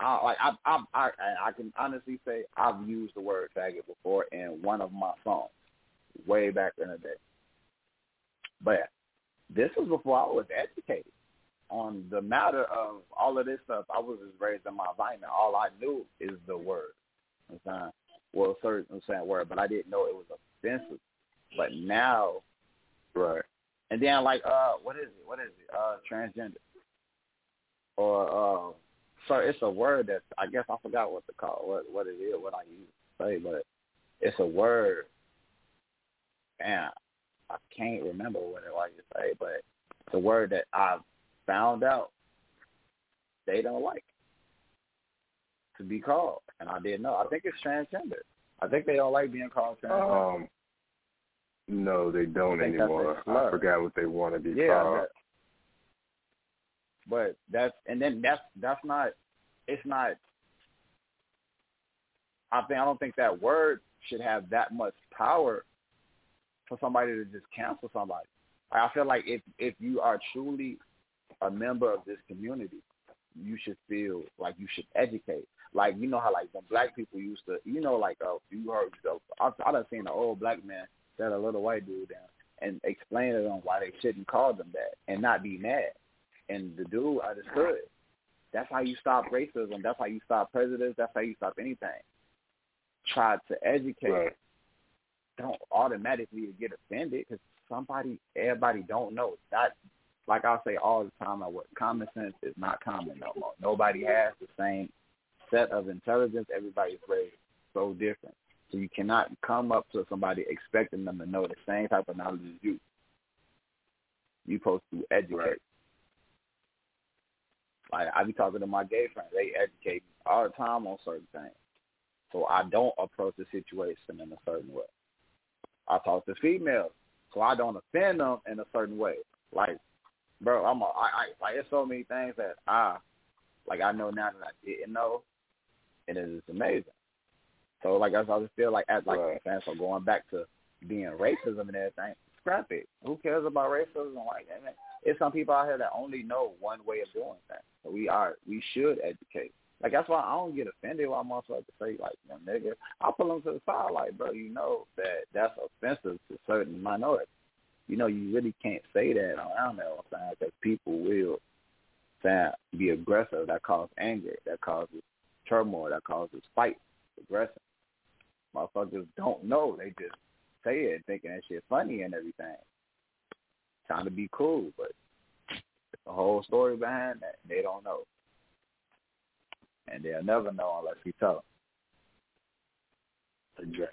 I like I I I I can honestly say I've used the word faggot before in one of my songs, way back in the day. But this was before I was educated on the matter of all of this stuff. I was just raised in my environment. All I knew is the word. I'm saying, well, certain I'm saying word, but I didn't know it was offensive. But now,
right?
And then like, uh, what is it? What is it? Uh, transgender or uh so it's a word that I guess I forgot what to call what what it is, what I use to say, but it's a word and I can't remember what it was you say, but it's a word that I found out they don't like to be called. And I didn't know. I think it's transgender. I think they don't like being called transgender.
Um, no, they don't anymore. I forgot what they want to be
yeah,
called.
That, but that's and then that's that's not it's not I think I don't think that word should have that much power for somebody to just cancel somebody. I feel like if if you are truly a member of this community, you should feel like you should educate. Like you know how like when black people used to, you know, like uh, you heard, so I I done seen an old black man set a little white dude down and explain to them why they shouldn't call them that and not be mad. And the dude understood. That's how you stop racism. That's how you stop prejudice. That's how you stop anything. Try to educate.
Right.
Don't automatically get offended because somebody, everybody don't know. That, like I say all the time, I work. Common sense is not common no more. Nobody has the same set of intelligence. Everybody's raised so different. So you cannot come up to somebody expecting them to know the same type of knowledge as you. You're supposed to educate.
Right.
Like I be talking to my gay friends, they educate me all the time on certain things. So I don't approach the situation in a certain way. I talk to females, so I don't offend them in a certain way. Like, bro, I'm a, I, I like there's so many things that I like I know now that I didn't know, and it is amazing. So like I just feel like as like
Right.
right. so going back to being racism and everything, scrap it. Who cares about racism? Like I mean, it's some people out here that only know one way of doing things. So we are we should educate. Like that's why I don't get offended when motherfuckers say like, you know, nigga. I pull them to the side like, bro, you know that that's offensive to certain minorities. You know, you really can't say that around there all time because people will saying be aggressive. That causes anger. That causes turmoil. That causes fight. Aggression. Motherfuckers don't know. They just say it thinking that shit funny and everything. Trying to be cool, but the whole story behind that, they don't know. And they'll never know unless we tell them.
Exactly.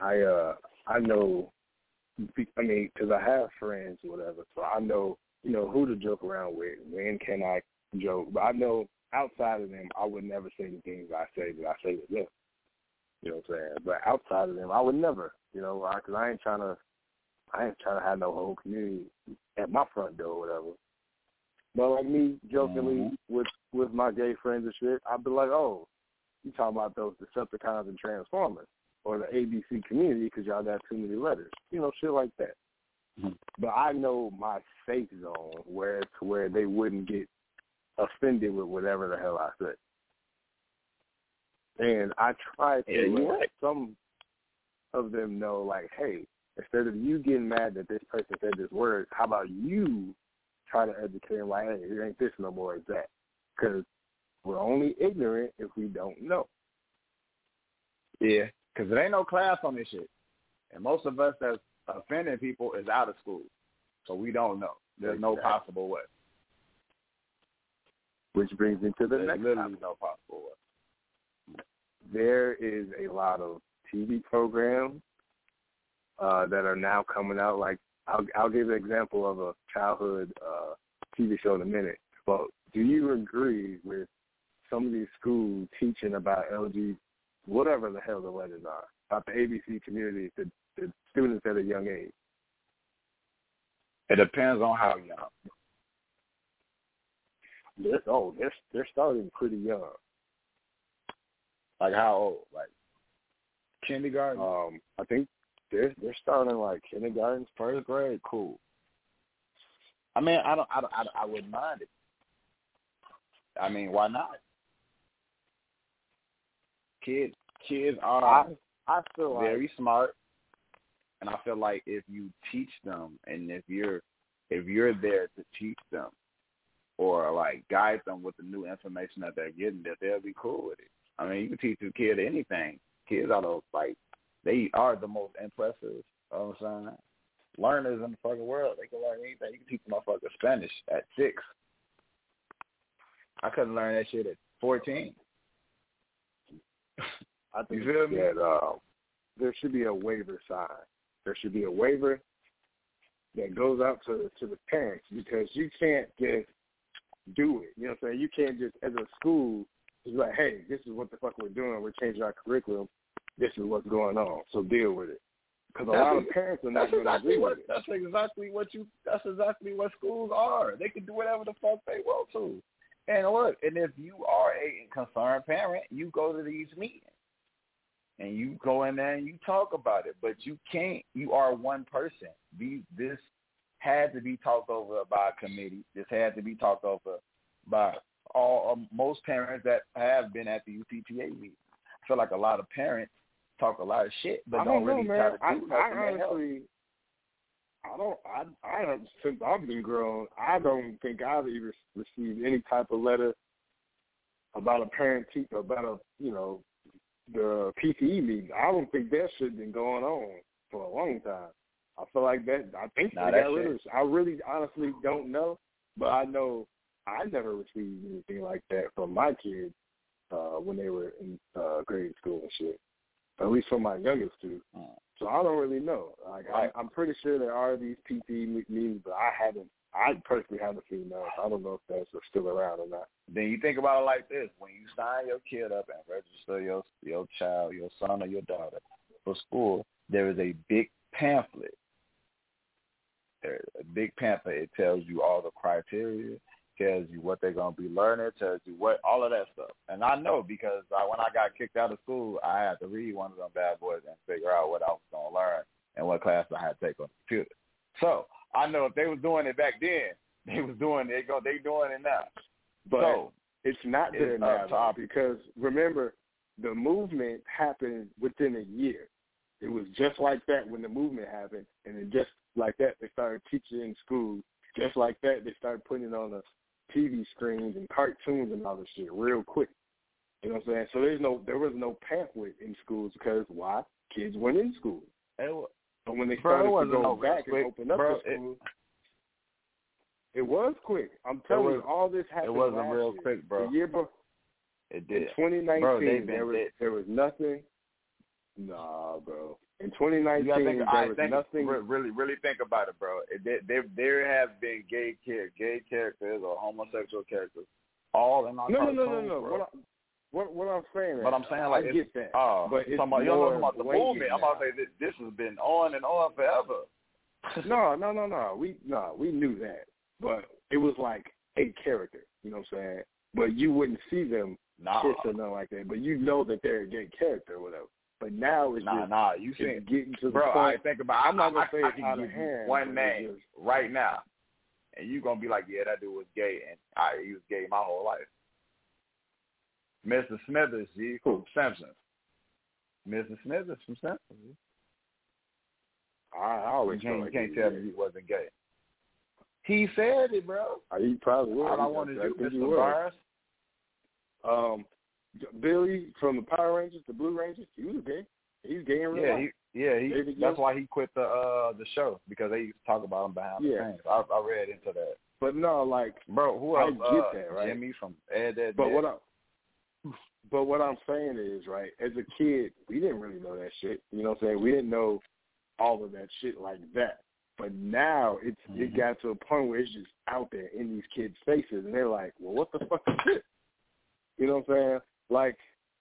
I uh I know, I mean, because I have friends or whatever, so I know you know who to joke around with. When can I joke? But I know outside of them, I would never say the things I say that I say to them. You know what I'm saying? But outside of them, I would never. You know, because I ain't trying to. I ain't trying to have no whole community at my front door or whatever. But like me jokingly
Mhm.
with with my gay friends and shit, I'd be like, oh, you talking about those Decepticons and Transformers or the ABC community because y'all got too many letters, you know, shit like that.
Mhm.
But I know my safe zone where to where they wouldn't get offended with whatever the hell I say. And I try to
Yeah,
let
right.
some of them know, like, hey, instead of you getting mad that this person said this word, how about you try to educate them, like, hey, it ain't this no more, it's that. Because we're only ignorant if we don't know.
Yeah, because there ain't no class on this shit, and most of us that's offending people is out of school, so we don't know. There's no possible way.
Which brings me to the
There's
next
literally
topic.
no possible way.
There is a lot of TV programs uh, that are now coming out. Like I'll, I'll give an example of a childhood uh, TV show in a minute. But do you agree with some of these schools teaching about LG, whatever the hell the letters are, about the ABC community to, to students at a young age?
It depends on how young.
They're, oh, they're they're starting pretty young.
Like how old? Like kindergarten,
Um, I think they're they're starting like kindergarten.
first grade, cool. I mean, I don't, I don't, I, don't- I wouldn't mind it. I mean, why not? Kids, kids are
I feel like
very smart, and I feel like if you teach them, and if you're if you're there to teach them, or like guide them with the new information that they're getting, that they'll be cool with it. I mean, you can teach a kid anything. Kids are those like they are the most impressive. You know what I'm saying? Learners in the fucking world. They can learn anything. You can teach a motherfucker Spanish at six. I couldn't learn that shit at fourteen.
I think
You feel me?
that um, there should be a waiver sign. There should be a waiver that goes out to to the parents because you can't just do it. You know what I'm saying? You can't just as a school like, hey, this is what the fuck we're doing. We're changing our curriculum. This is what's going on. So deal with it. Because a
That's
lot of parents are not going to agree
what
with it.
that's exactly what you that's exactly what schools are. They can do whatever the fuck they want to. And look, and if you are a concerned parent, you go to these meetings. And you go in there and you talk about it. But you can't you are one person. These this had to be talked over by a committee. This had to be talked over by all um, most parents that have been at the UPPA meeting. I feel like a lot of parents talk a lot of shit, but
I
don't,
don't know,
really
man.
try to
I,
do
I
nothing to help.
I don't. I, I. Since I've been grown, I don't think I've even received any type of letter about a parent teacher about a you know the PTA meeting. I don't think that shit been going on for a long time. I feel like that. I think
Nah,
they
that
got rid of. I really, honestly don't know, but I know I never received anything like that from my kids uh, when they were in uh, grade school and shit. At least from my youngest two. So I don't really know. Like I, I'm pretty sure there are these me- meetings, but I haven't. I personally haven't seen those. I don't know if that's are still around or not.
Then you think about it like this: when you sign your kid up and register your your child, your son or your daughter for school, there is a big pamphlet. There's a big pamphlet. It tells you all the criteria, tells you what they're gonna be learning, tells you what all of that stuff. And I know because I, when I got kicked out of school, I had to read one of them bad boys and figure out what I was gonna learn and what class I had to take on the computer. So I know if they was doing it back then, they was doing it. Go, they doing it now.
But
so
it's not
it's
there
up
now though, because remember, the movement happened within a year. It was just like that when the movement happened, and then just like that they started teaching in school. Just like that they started putting it on the TV screens and cartoons and all this shit real quick. You know what I'm saying? So there's no there was no pamphlet in schools because why? Kids weren't in school.
it,
But when they
Bro,
started to go
no
back
quick,
and open up
bro,
the
it-
school, it, was quick. I'm telling
was-
you, all this happened.
it wasn't real
year.
quick, bro.
The year before,
It
in
did.
2019,
Bro,
there was
dead.
there was nothing. Nah, bro. In 2019,
gotta think,
there was
think
nothing.
really, really think about it, bro. There, there, there have been gay char- gay characters or homosexual characters, all in our
No, no, no, no,
cartoons,
no. What, what what I'm saying?
But I'm saying, like,
I get that.
Oh,
but it's
talking about, you don't know
more
about the movement. I'm about to say this, this has been on and on forever.
no, no, no, no. We no, we knew that, but it was like a character. You know what I'm saying? But you wouldn't see them
Nah,
kiss or nothing like that. But you know that they're a gay character or whatever. But now it's
nah,
just
nah. You seen,
getting to the
bro?
point.
I think about.
I'm not gonna
I,
say
I, I
it's
can
out of hand,
one name
just-
right now, and you gonna be like, yeah, that dude was gay, and I he was gay my whole life. Mr. Smithers, G, from Simpsons. Mr. Smithers from Simpsons.
I, I
You
always
can't, you
like
can't tell me he wasn't gay. He said it, bro.
Uh, He probably was.
All I want is
I
you,
think he
Mr. Barnes.
Um, Billy from the Power Rangers, the Blue Rangers, he was gay. He's gay in real
Yeah,
life.
he, yeah, he.
David
That's why he quit the uh the show because they used to talk about him behind
Yeah.
the scenes. I, I read into that,
But no, like,
bro. Who
I
else?
get
uh,
that, right?
Jimmy from Ed Ed.
but
Ed.
what I, but what I'm saying is, right? As a kid, we didn't really know that shit. You know what I'm saying? We didn't know all of that shit like that. But now it's it
Mhm.
got to a point where it's just out there in these kids' faces, and they're like, "Well, what the fuck is this?" You know what I'm saying? Like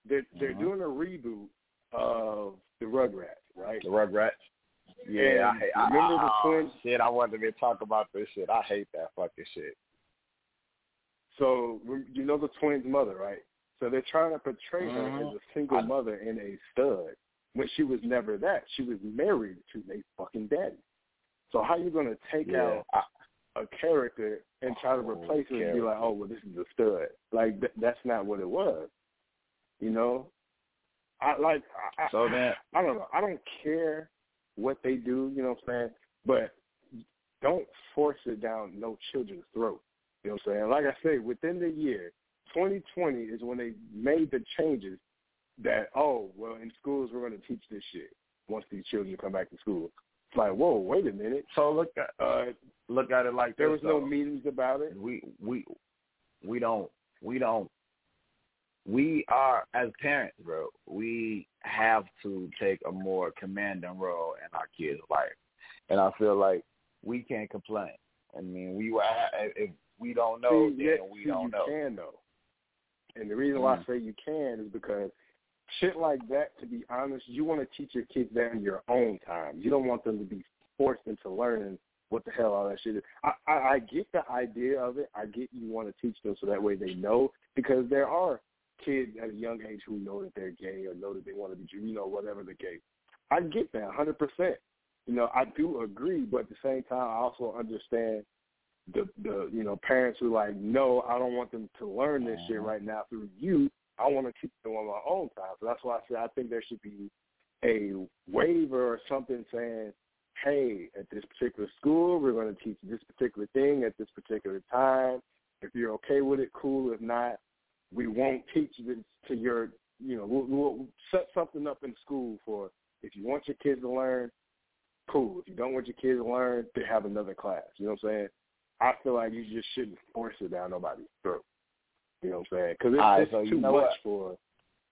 they're they're
Mhm.
doing a reboot of the Rugrats, right?
The Rugrats. Yeah, I
And
hate. I,
remember the
I,
twins?
Shit, I wanted to talk about this shit. I hate that fucking shit.
So you know the twins' mother, right? So they're trying to portray her as a single
I-
mother and a stud, when she was never that. She was married to a fucking daddy. So how you gonna take
Yeah,
out
I,
a character and try to
Oh,
replace her and be like, oh well, this is a stud? Like th- that's not what it was. You know, I like. I,
so
I,
then,
I don't know. I don't care what they do. You know what I'm saying? But don't force it down no children's throat. You know what I'm saying? Like I say, within the year, 2020 is when they made the changes that, oh, well, in schools we're going to teach this shit once these children come back to school. It's like, whoa, wait a minute.
so look at
Uh,
look at it like
there
this,
was no
though.
meetings about it.
we we we don't we don't we are as parents, bro. We have to take a more commanding role in our kids' life, and I feel like we can't complain. I mean, we if we don't know,
see,
then we
see,
don't
you
know.
Can though, and the reason why I mm. say you can is because shit like that. To be honest, you want to teach your kids that in your own time. You don't want them to be forced into learning what the hell all that shit is. I, I, I get the idea of it. I get you want to teach them so that way they know because there are kids at a young age who know that they're gay or know that they want to be, you know, whatever the case. I get that, hundred percent. You know, I do agree, but at the same time, I also understand the the you know parents who like, no, I don't want them to learn this shit uh-huh. right now through you. I want to teach them on my own time. So that's why I say I think there should be a waiver or something saying, hey, at this particular school, we're going to teach this particular thing at this particular time. If you're okay with it, cool. If not, we won't teach this to your, you know, we'll, we'll set something up in school for if you want your kids to learn, cool. If you don't want your kids to learn, they have another class. You know what I'm saying? I feel like you just shouldn't force it down nobody's throat. You know what I'm saying? Because it's,
right,
it's
so
too much
what?
for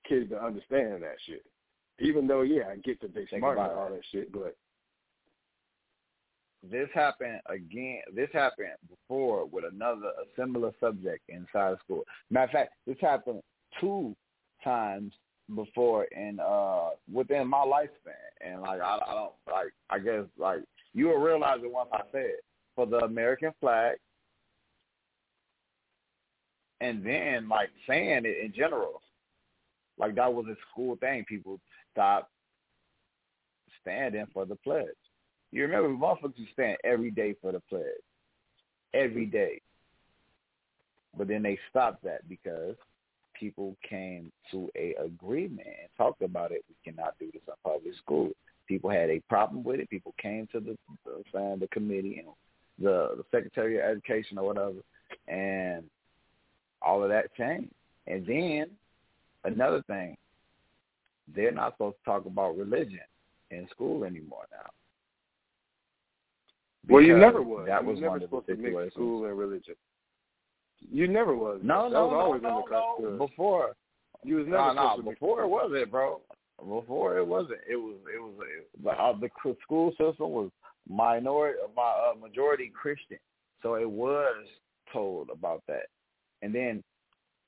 kids to understand that shit. Even though, yeah, I get that they
Think
smart and all that shit, but
This happened again. This happened with another a similar subject inside of school. Matter of fact, this happened two times before in uh within my lifespan, and like I, I don't like I guess like you will realize it once I say it for the American flag, and then like saying it in general, like that was a school thing. People stopped standing for the pledge. You remember motherfuckers stand every day for the pledge. Every day. But then they stopped that because people came to a agreement and talked about it. We cannot do this in public school. People had a problem with it. People came to the the, the committee and the, the Secretary of Education or whatever, and all of that changed. And then another thing, they're not supposed to talk about religion in school anymore now.
Well, you never was.
That
you
was
never
one of the
supposed to mix school and religion. You never was.
No,
that
no,
was
no,
always
no,
in the
no. Before,
You was never
no, no.
to
Before it wasn't, bro. Before it wasn't. It was. It was. It, uh, the school system was minority, my uh, majority Christian, so it was told about that. And then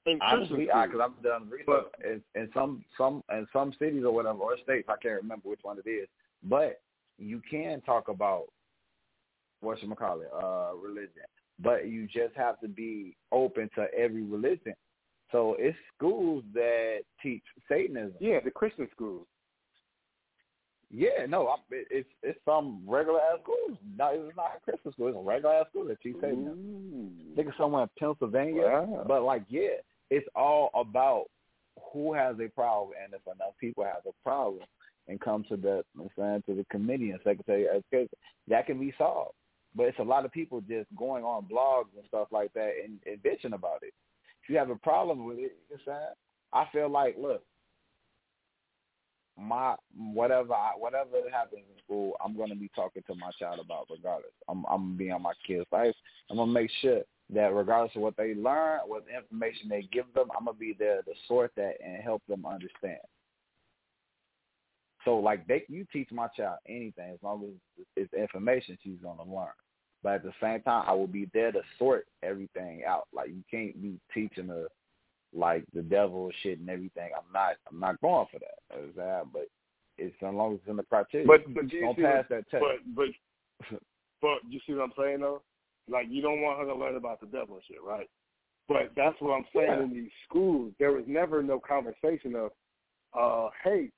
In
honestly, I
school.
because I've done research
But-
in, in some some in some cities or whatever or states, I can't remember which one it is, but you can talk about what you call it, uh, religion, but you just have to be open to every religion. So it's schools that teach Satanism.
Yeah, the Christian schools.
Yeah, no, I'm, it, it's it's some regular ass schools. No, it's not a Christian school. It's a regular ass school that teach Satanism. I think it's somewhere in Pennsylvania.
Wow.
But like, yeah, it's all about who has a problem, and if enough people have a problem and come to the, I'm saying, to the committee and secretary of education, that can be solved. But it's a lot of people just going on blogs and stuff like that and, and bitching about it. If you have a problem with it, I'm saying? I feel like, look, my whatever I, whatever happens in school, I'm gonna be talking to my child about regardless. I'm I'm gonna be on my kids' life. I'm gonna make sure that regardless of what they learn, what information they give them, I'm gonna be there to sort that and help them understand. So like they you teach my child anything as long as it's information she's gonna learn. But at the same time I will be there to sort everything out. Like you can't be teaching her like the devil shit and everything. I'm not I'm not going for that. Is that but it's as long as it's in the criteria.
But but do you
don't pass
what,
that test.
But but but you see what I'm saying though? Like you don't want her to learn about the devil and shit, right? But that's what I'm saying
Yeah.
in these schools. There was never no conversation of, uh, hey,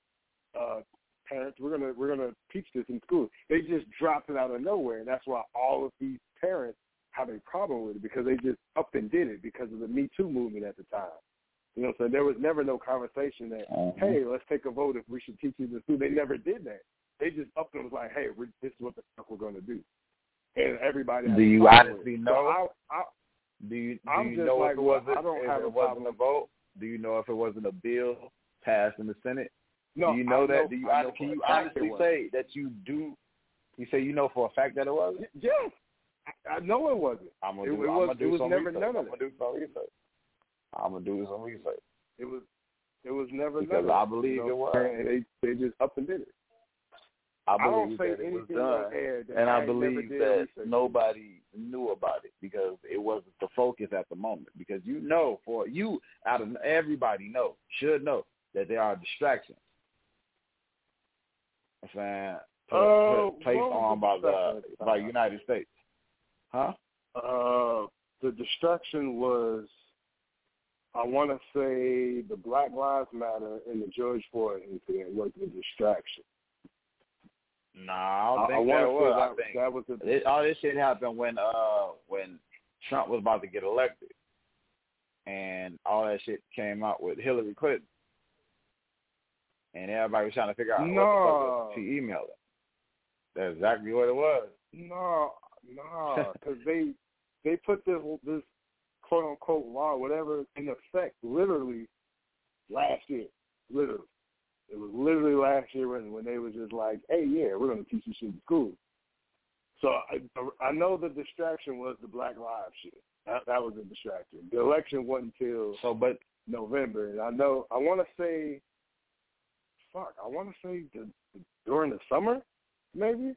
uh, parents, we're gonna we're gonna teach this in school. They just dropped it out of nowhere, and that's why all of these parents have a problem with it because they just up and did it because of the Me Too movement at the time. You know, so there was never no conversation that,
Mhm.
hey, let's take a vote if we should teach you this school. They never did that. They just up and was like, hey, we're, this is what the fuck we're gonna do, and everybody.
Do you honestly
it.
know?
So I, I,
Do you do
I'm
you know
like,
if it wasn't
I don't
if
have
it
a
wasn't
problem.
a vote? Do you know if it wasn't a bill passed in the Senate?
No,
do you know
I
that? do you
I know
can you
it
honestly say that you do? You say you know for a fact that it wasn't.
Yes, I, I know it wasn't.
I'm gonna
It-
do.
it
I'm
was-
gonna
it
do
was
some
never
research.
none of
I'm gonna do some research. I'm gonna do some research.
It was it was never
because
never,
I believe
you know,
it was.
And they they just up and did it.
I
I don't
believe
say
that it was done, and I,
never
believe that
research.
nobody knew about it because it wasn't the focus at the moment. Because you know, for you, out of everybody know, should know that there are distractions. I'm saying put,
Uh,
put placed on by the by? United States, huh?
Uh, the destruction was, I want to say, the Black Lives Matter and the George Floyd incident was the distraction.
Nah, I don't
I, I
think that was.
say
I think
that was the
It, all this shit happened when uh when Trump was about to get elected, and all that shit came out with Hillary Clinton, and everybody was trying to figure out what the
No.
fuck was she emailed. That's exactly what it was.
No, no, because they they put this this quote unquote law, whatever, in effect literally last year. Literally, it was literally last year when when they were just like, "Hey, yeah, we're going to teach you shit in school." So I I know the distraction was the Black Lives shit. That that was the distraction. The election wasn't until
So, but
November, and I know I want to say, fuck, I want to say the, the, during the summer, maybe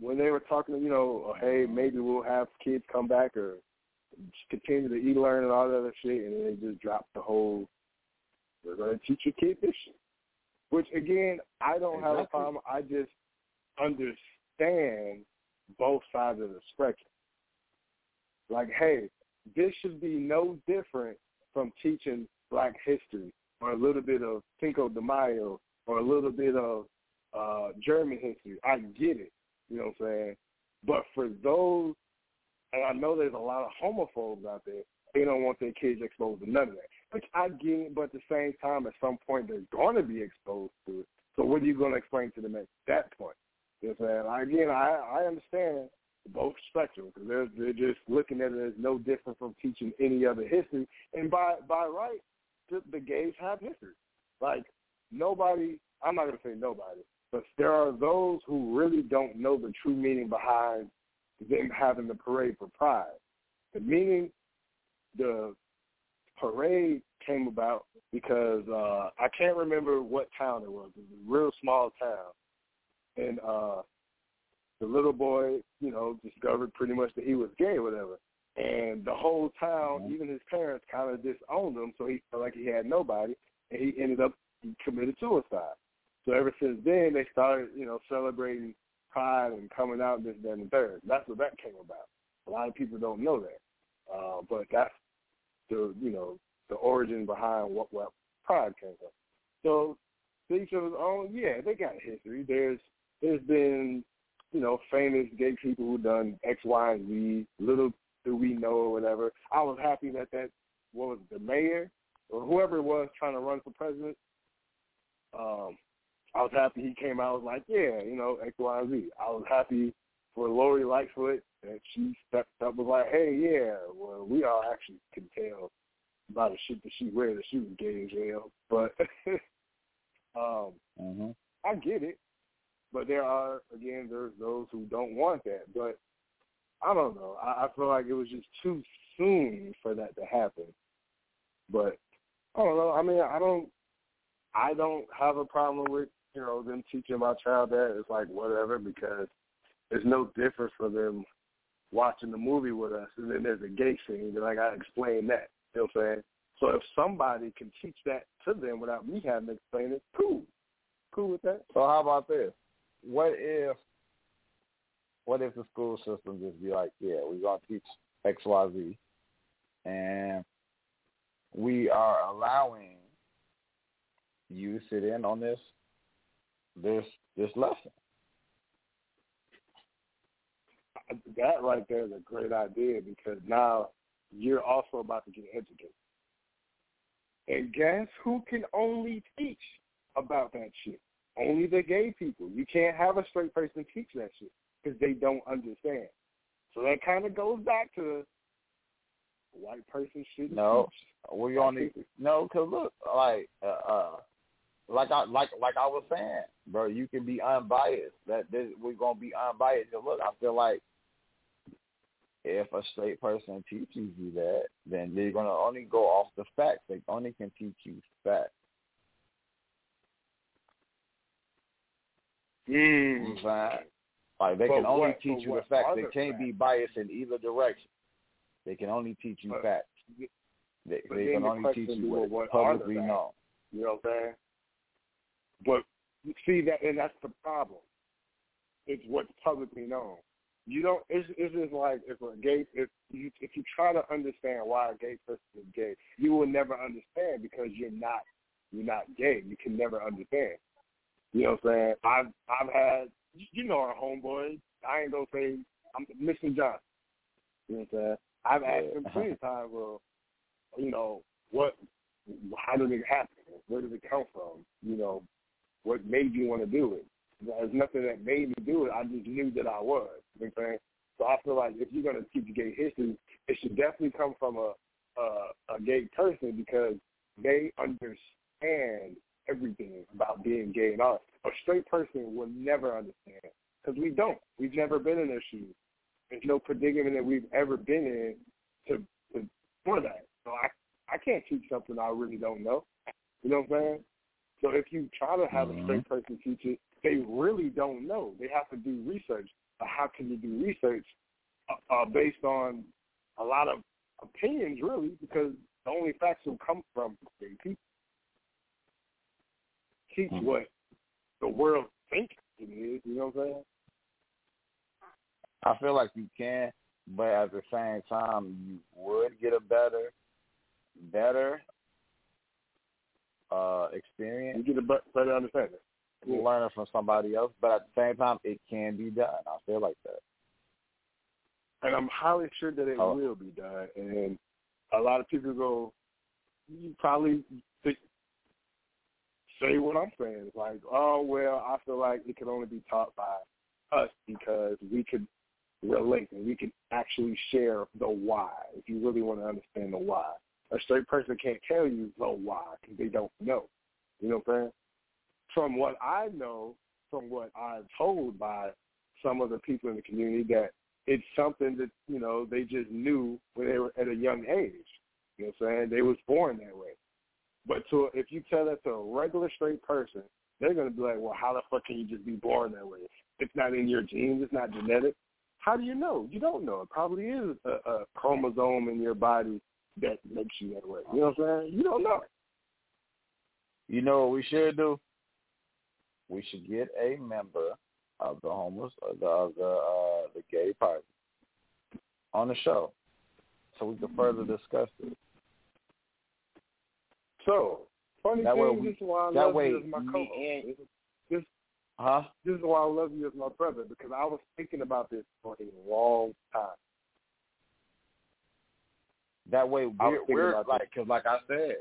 when they were talking, you know, oh, hey, maybe we'll have kids come back or continue to e-learn and all that other shit, and then they just dropped the whole, we're going to teach your kid this shit. Which again, I don't have a problem. I just understand both sides of the spectrum. Like, hey, this should be no different from teaching Black history or a little bit of Cinco de Mayo or a little bit of uh, German history. I get it. You know what I'm saying? But for those, and I know there's a lot of homophobes out there, they don't want their kids exposed to none of that. Which I get it, but at the same time, at some point, they're going to be exposed to it. So what are you going to explain to them at that point? You know what I'm saying? Again, I, I understand both spectrum because they're, they're just looking at it as no different from teaching any other history. And by, by right, the, the gays have history. Like, nobody, I'm not going to say nobody, but there are those who really don't know the true meaning behind them having the parade for pride. The meaning, the parade came about because uh I can't remember what town it was. It was a real small town. And uh the little boy, you know, discovered pretty much that he was gay or whatever. And the whole town,
Mhm.
even his parents kind of disowned him, so he felt like he had nobody and he ended up he committed suicide. So ever since then they started, you know, celebrating pride and coming out and this, that, and the third. That's what that came about. A lot of people don't know that. Uh, but that's the you know the origin behind what what pride came from. So to each of his own. Yeah, they got history. There's there's been you know famous gay people who done X, Y, and Z. Little do we know or whatever. I was happy that that what was the mayor or whoever it was trying to run for president. Um, I was happy he came out was like, yeah, you know X, Y, and Z. I was happy for Lori Lightfoot that she stepped up was like, hey, yeah, well, we all actually can tell by the shit that she wears that she was gay as hell. But um,
hmm
I get it. But there are again, there's those who don't want that. But I don't know. I, I feel like it was just too soon for that to happen. But I don't know. I mean, I don't. I don't have a problem with you know them teaching my child that. It's like whatever because there's no difference for them watching the movie with us, and then there's a gay scene, then I explain that. You know what I'm saying? So if somebody can teach that to them without me having to explain it, cool, cool with that.
So how about this? What if what if the school system just be like, yeah, we're gonna teach X, Y, Z, and we are allowing you to sit in on this this this lesson.
That right there is a great idea because now you're also about to get educated. And guess who can only teach about that shit? Only the gay people. You can't have a straight person teach that shit because they don't understand. So that kind of goes back to white person shouldn't
No,
teach.
we only no, cause look, like uh, uh like I like like I was saying, bro, you can be unbiased. That this, we're gonna be unbiased. 'Cause look, I feel like if a straight person teaches you that, then they're gonna only go off the facts. They only can teach you facts.
Mm.
You know what I'm saying? Like they
But
can only
what-
teach you the facts. They can't be biased in either direction. They can only teach you
But-
facts. They, they can
the
only teach you what,
what
is
are the
publicly
facts?
known.
You know what I'm saying? But you see that, and that's the problem. It's what's publicly known. You don't. It's, it's just like if a gay, if you if you try to understand why a gay person is gay, you will never understand because you're not you're not gay. You can never understand. You know what I'm saying? I've I've had you know our homeboy. I ain't gonna say I'm missing John. You know what I'm saying? I've asked him
uh-huh.
plenty of times. Well, you know what? How did it happen? Where did it come from? You know, what made you want to do it? There's nothing that made me do it. I just knew that I was. You know what I'm saying? So I feel like if you're going to teach gay history, it should definitely come from a, a a gay person because they understand everything about being gay and all. A straight person will never understand because we don't. We've never been in their shoes. There's no predicament that we've ever been in to, to for that. So I I can't teach something I really don't know. You know what I'm saying? So if you try to have
Mhm.
a straight person teach it, they really don't know. They have to do research. But how can you do research uh, uh, based on a lot of opinions, really? Because the only facts will come from gay people. Teach
Mhm.
what the world thinks it is. You know what I'm saying?
I feel like you can, but at the same time, you would get a better, better uh experience.
You get a better understanding. Yeah.
learning from somebody else. But at the same time, it can be done. I feel like that.
and I'm highly sure that it
Oh.
will be done. And a lot of people go, you probably say what I'm saying. It's like, oh well, I feel like it can only be taught by us because we could relate and we can actually share the why. If you really want to understand the why, a straight person can't tell you the why because they don't know. You know what I'm saying? From what I know, from what I'm told by some of the people in the community, that it's something that you know they just knew when they were at a young age. You know what I'm saying? They was born that way. But to if you tell that to a regular straight person, they're gonna be like, well, how the fuck can you just be born that way? It's not in your genes. It's not genetic. How do you know? You don't know. It probably is a, a chromosome in your body that makes you that way. You know what I'm saying? You don't know.
You know what we should do? We should get a member of the homeless of the of the, uh, the gay party on the show, so we can further discuss it.
So funny
That
thing,
we-
this is why I love
way
you as my
me
co-host. This
Huh?
this is why I love you as my brother because I was thinking about this for a long time.
That way we're, we're like, cause like I said,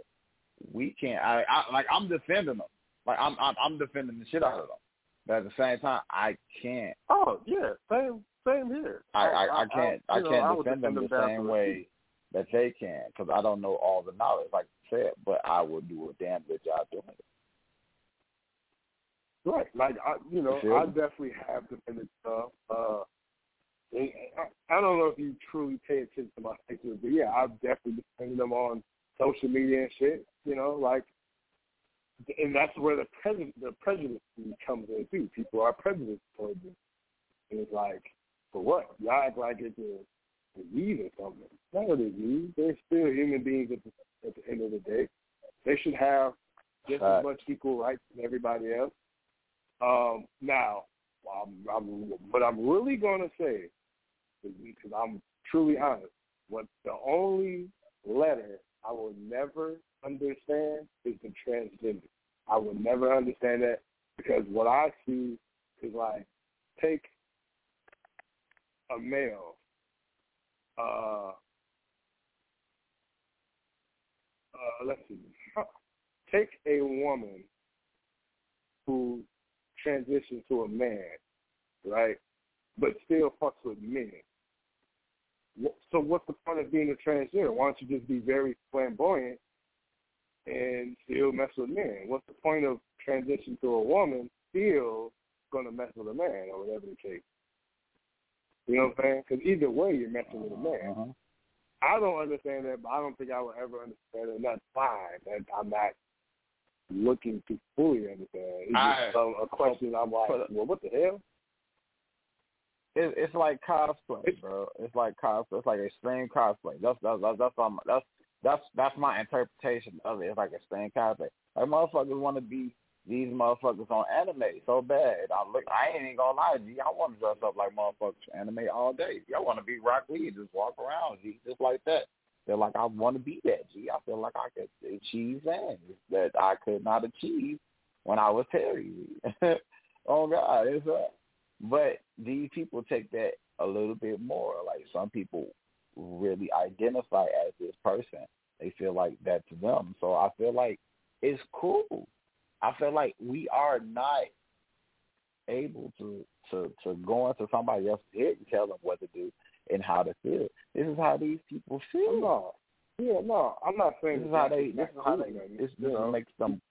we can't. I, I like I'm defending them. Like I'm, I'm I'm defending the shit out of them. But at the same time, I can't.
Oh yeah, same same here.
I I, oh, I can't. I,
know,
can't
would
defend them the same way that they can, because I don't know all the knowledge, like I said. But I will do a damn good job doing it.
Right, like I, you know,
You
I definitely have defended stuff. Uh, I, I don't know if you truly pay attention to my statements, but yeah, I've definitely defended them on social media and shit. You know, like, and that's where the prejudice the prejudice comes in too. People are prejudiced towards it, and it's like, for what? Y'all act like it's a disease or something. It's not a disease. They're still human beings at the, at the end of the day. They should have just
Right.
as much equal rights as everybody else. Um, now, I'm, I'm, what I'm really going to say, because I'm truly honest, what the only letter I will never understand is the transgender. I will never understand that because what I see is like, take a male, uh, uh, let's see, take a woman who transitions to a man, right, but still fucks with men. So what's the point of being a transgender? Why don't you just be very flamboyant and still mess with men? What's the point of transition to a woman still going to mess with a man or whatever the case? You know what I'm saying? Because either way, you're messing with a man. I don't understand that, but I don't think I will ever understand it. And that's fine. That I'm not looking to fully understand. It's
I-
just a, a question. I'm like, well, what the hell?
It, it's like cosplay, bro. It's like cosplay. It's like extreme cosplay. That's that's that's that's um, that's that's that's my interpretation of it. It's like extreme cosplay. Like motherfuckers want to be these motherfuckers on anime so bad. I look, I ain't even gonna lie, G. I want to dress up like motherfuckers anime all day. Y'all want to be Rock Lee, just walk around, G, just like that. Feel like I want to be that, G. I feel like I could achieve things that I could not achieve when I was Terry. oh God, it's uh, but these people take that a little bit more. Like some people really identify as this person. They feel like that to them. So I feel like it's cool. I feel like we are not able to to to go into somebody else's head and tell them what to do and how to feel. This is how these people feel.
No, yeah, no, I'm not saying
This is how they. This is how they. This,
You
this
know?
makes them.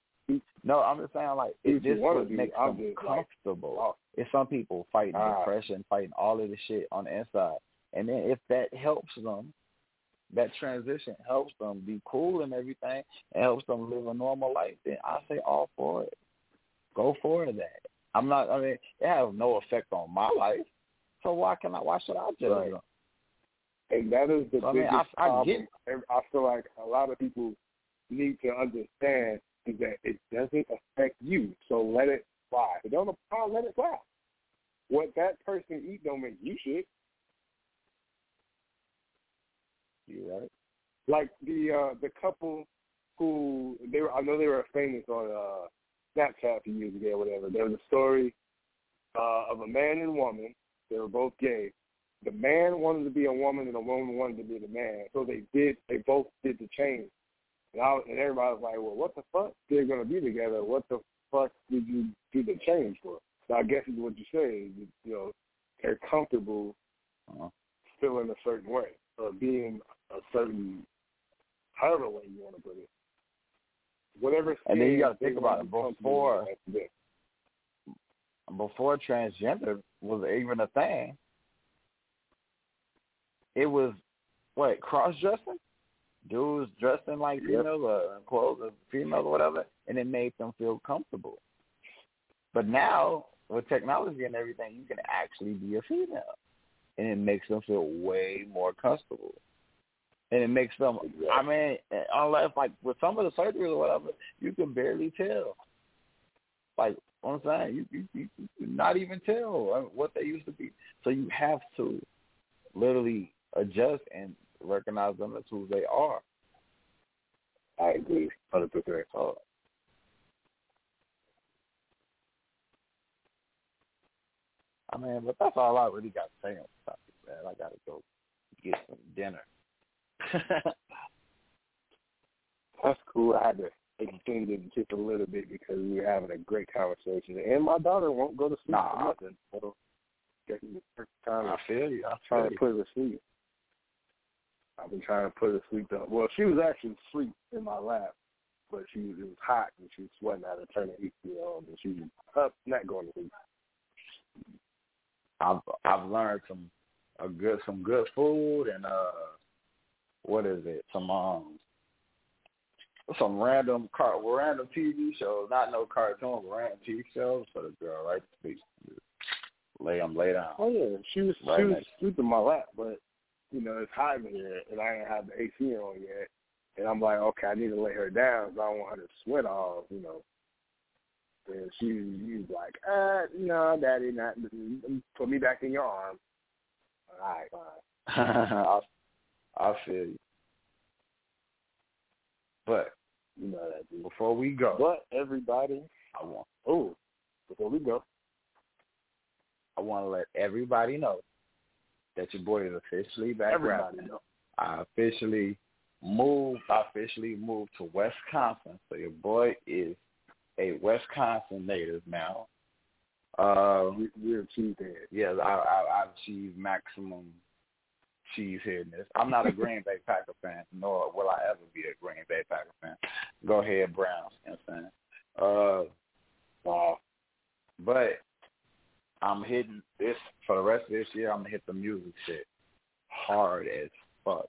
No, I'm just saying like it just what makes them
just like,
comfortable.
oh.
It's some people fighting
Ah.
depression, fighting all of the shit on the inside, and then if that helps them, that transition helps them be cool and everything, and helps them live a normal life, then I say all for it. Go for it. that. I'm not. I mean, it has no effect on my life, so why can I? Why should I judge
Right.
them?
And that is the
So, I mean,
biggest
I- I
problem.
get-
I feel like a lot of people need to understand is that it doesn't affect you. So let it fly. If it don't apply, let it fly. What that person eat don't make you shit.
You right?
Like the uh the couple who they were I know they were famous on uh Snapchat a few years ago or whatever. There was a story uh of a man and woman. They were both gay. The man wanted to be a woman and the woman wanted to be the man. So they did they both did the change. And I and everybody was like, Well what the fuck? They're gonna be together. What the fuck did you do the change for? So I guess is what you say, you know, they're comfortable
Uh-huh.
feeling a certain way or being a certain however way you want to put it. Whatever.
And then you
got
gotta think about it, before- before transgender was even a thing, it was what cross dressing, dudes dressing like
Yep.
females or uh, clothes of females or whatever, and it made them feel comfortable. But now with technology and everything, you can actually be a female, and it makes them feel way more comfortable. And it makes them. I mean, unless like with some of the surgeries or whatever, you can barely tell. Like what I'm saying, you you, you you can not even tell what they used to be. So you have to literally adjust and recognize them as who they are.
I agree, hundred percent.
So I mean, but that's all I really got to say on the topic, man. I gotta go get some dinner.
That's cool. I had to extend it just a little bit because we were having a great conversation, and my daughter won't go to sleep.
Nah.
for nothing. So the time
I feel you. I'm
trying to put her to sleep. I've been trying to put her to sleep. Though. Well, she was actually asleep in my lap, but she was, it was hot and she was sweating out of turning heat on, and she was up, not going to sleep.
I've I've learned some a good some good food and uh what is it? Some um some random car random TV shows. Not no cartoons random TV shows for the girl right? To lay them lay down.
Oh yeah, she was
Right
she was in my lap, but you know it's hot in here, and I didn't have the AC on yet, and I'm like, okay, I need to lay her down, so I don't want her to sweat off, you know. And she she was like, uh, no, daddy, not put me back in your arms. All right, fine.
I I feel you but
You know that, dude.
before we go
But everybody,
I want
oh, before we go,
I want to let everybody know that your boy is officially back
everybody
rapping.
know.
I officially moved. I officially moved to Wisconsin. So your boy is a Wisconsin native now. Uh,
We, we're cheeseheads.
yes, I, I, I've achieved maximum cheeseheadness. I'm not a Green Bay Packer fan, nor will I ever be a Green Bay Packer fan. Go ahead, Browns. You know what I'm saying? Uh,
Wow.
but I'm hitting this for the rest of this year I'm gonna hit the music shit hard as fuck.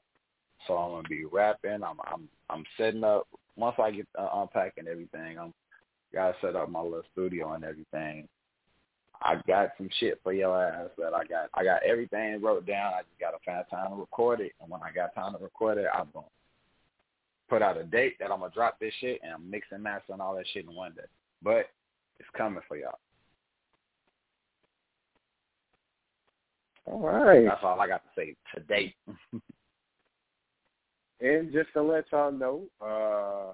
So I'm gonna be rapping. I'm I'm I'm setting up once I get uh, unpacking everything. I'm gotta set up my little studio and everything. I got some shit for your ass that I got. I got everything wrote down. I just gotta find time to record it. And when I got time to record it, I'm gonna put out a date that I'm gonna drop this shit and I'm mixing, mastering all that shit in one day. But it's coming for y'all.
All right.
That's all I got to say today.
and just to let y'all know, uh,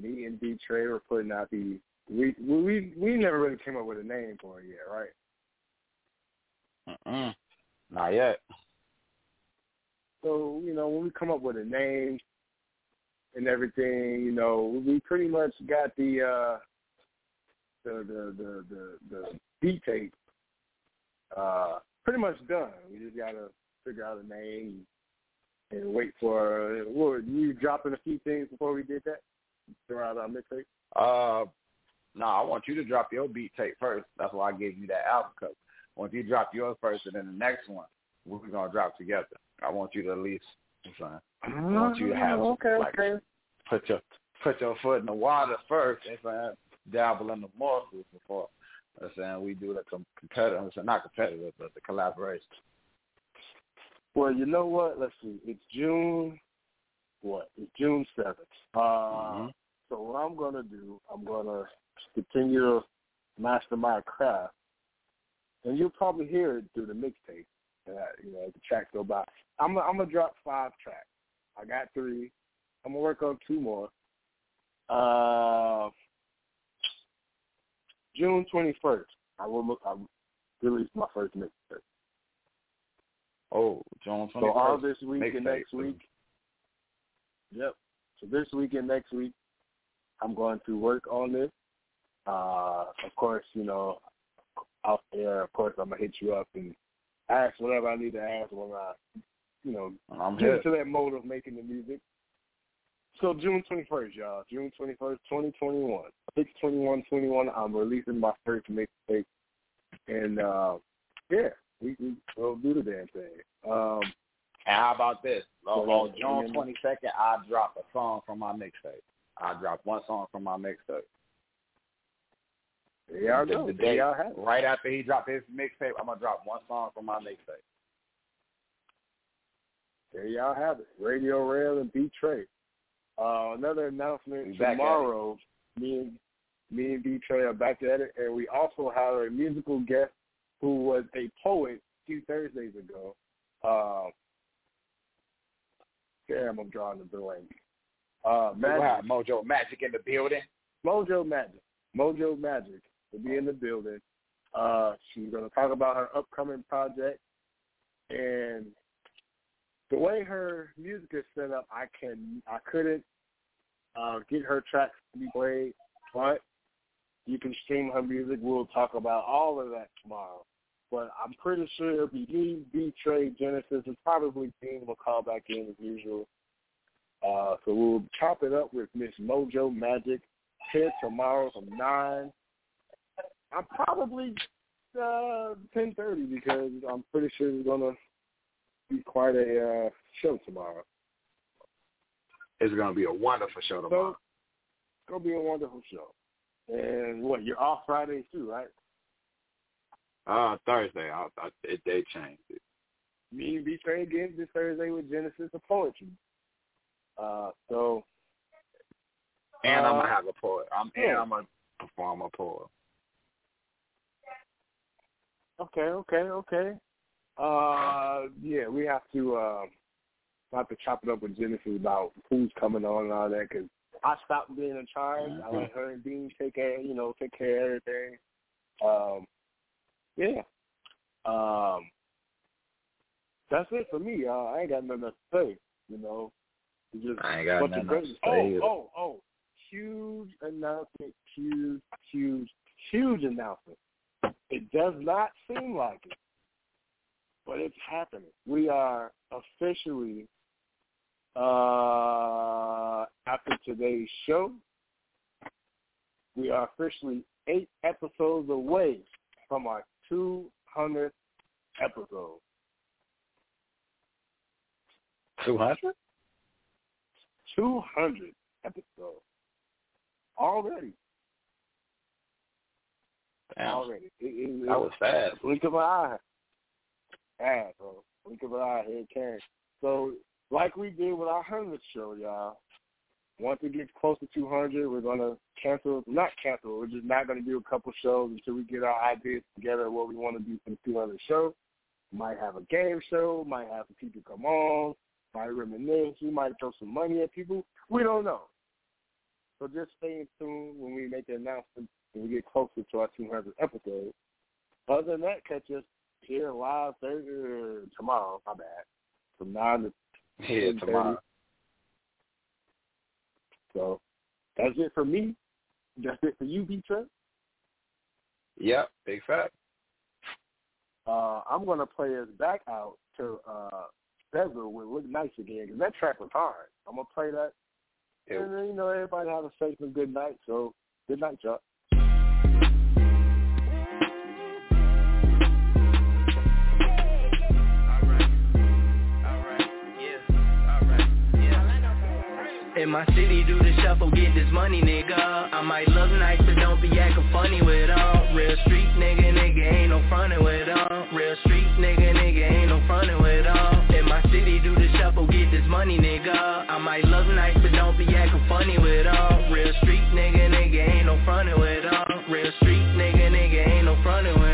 me and B Trey were putting out the we we we never really came up with a name for it yet, right?
Mm-mm. Not yet.
So you know, when we come up with a name and everything, you know, we pretty much got the uh the the the the, the beat tape uh pretty much done. We just gotta figure out a name and wait for what you dropping a few things before we did that? Throughout our mixtape?
Uh no, I want you to drop your beat tape first. That's why I gave you that album cover. I want you to drop yours first, and then the next one we're gonna drop together. I want you to at least, i I want you to have
oh, okay,
like
okay.
put your put your foot in the water first, and saying dabble in the morsels before. I'm saying we do the competitive, not competitive, but the collaboration.
Well, you know what? Let's see. It's June. What? It's June seventh. Uh, mm-hmm. So what I'm gonna do, I'm gonna continue to master my craft, and you'll probably hear it through the mixtape. Uh, you know, the tracks go by. I'm I'm gonna drop five tracks. I got three. I'm gonna work on two more. Uh, June 21st, I will look. I release my first mixtape.
Oh, June 21st.
So all this week
mixtape.
and next week. Yep. So this week and next week, I'm going to work on this. Uh, of course, you know, out there, of course, I'm gonna hit you up and ask whatever I need to ask when I, you know,
I'm
get into that mode of making the music. So June 21st, y'all. June 21st, 2021. 62121, I'm releasing my first mixtape. And, uh, yeah, we, we, we'll do the damn thing. Um,
and how about this? On, on June 22nd, I drop a song from my mixtape. I drop one song from my mixtape.
Yeah,
the, the day, right after he dropped his mixtape, I'm gonna drop one song from my mixtape.
There y'all have it. Radio Rell and B Trey. Uh, another announcement tomorrow. Me and me and B Trey are back at it, and we also have a musical guest who was a poet a few Thursdays ago. Uh, damn, I'm drawing the blank. Uh,
Magic. Mojo Magic in the building.
Mojo Magic. Mojo Magic will be in the building. Uh, she's going to talk about her upcoming project, and the way her music is set up, I can I couldn't uh, get her tracks to be played, but you can stream her music. We'll talk about all of that tomorrow. But I'm pretty sure it'll be me, B Trey, Genesis, and probably Dean will call back in as usual. Uh, so we'll chop it up with Miss Mojo Magic here tomorrow from nine I'm probably uh, ten thirty because I'm pretty sure it's gonna be quite a uh, show tomorrow.
It's gonna be a wonderful show tomorrow.
So, it's gonna be a wonderful show. And what you're off Fridays too, right?
Uh Thursday. I, I, it, they changed it.
Me and B Trey again this Thursday with Genesis of Poetry. Uh, so.
And
uh,
I'm gonna have a poet. I'm yeah. and I'm gonna perform a poem.
Okay, okay, okay. Uh, yeah, we have to uh, have to chop it up with Genesis about who's coming on and all that because I stopped being in charge. Mm-hmm. I let her and Dean take care, you know, take care of everything. Um, yeah. Um, that's it for me. Uh, I ain't got nothing to say. You know,
just I ain't got nothing to say.
Oh, oh, oh! Huge announcement! Huge, huge, huge announcement! It does not seem like it, but it's happening. We are officially, uh, after today's show, we are officially eight episodes away from our hundredth episode.
Two hundred.
Two hundred episodes already.
Damn,
Already. It, it,
that was fast.
Blink of an eye. Fast, bro. Blink of an eye. Here it came. So, like we did with our hundredth show, y'all. Once it gets close to 200, we're gonna cancel. Not cancel. We're just not gonna do a couple shows until we get our ideas together. What we want to do for the 200 show. Might have a game show. Might have some people come on. Might reminisce. We might throw some money at people. We don't know. So just stay tuned when we make the announcement when we get closer to our 200th episode. Other than that, catch us here live Thursday uh, tomorrow. My bad. From nine to
Yeah, tomorrow.
So that's it for me. That's it for you, B Trent.
Yep, big fat.
Uh, I'm gonna play us back out to uh Bezel with Look Nice again because that track was hard. I'm gonna play that. And then, you know, everybody have a safe and good night. So good night, y'all.
In my city, do the shuffle, get this money, nigga. I might look nice, but don't be acting funny with them. Real street nigga, nigga, ain't no frontin' with them. Real street nigga, nigga, ain't no frontin' with them. In my city, do the shuffle, get this money, nigga. I might look nice, but don't be acting funny with them. Real street nigga, nigga, ain't no frontin' with them. Real street nigga, nigga, ain't no frontin' with them.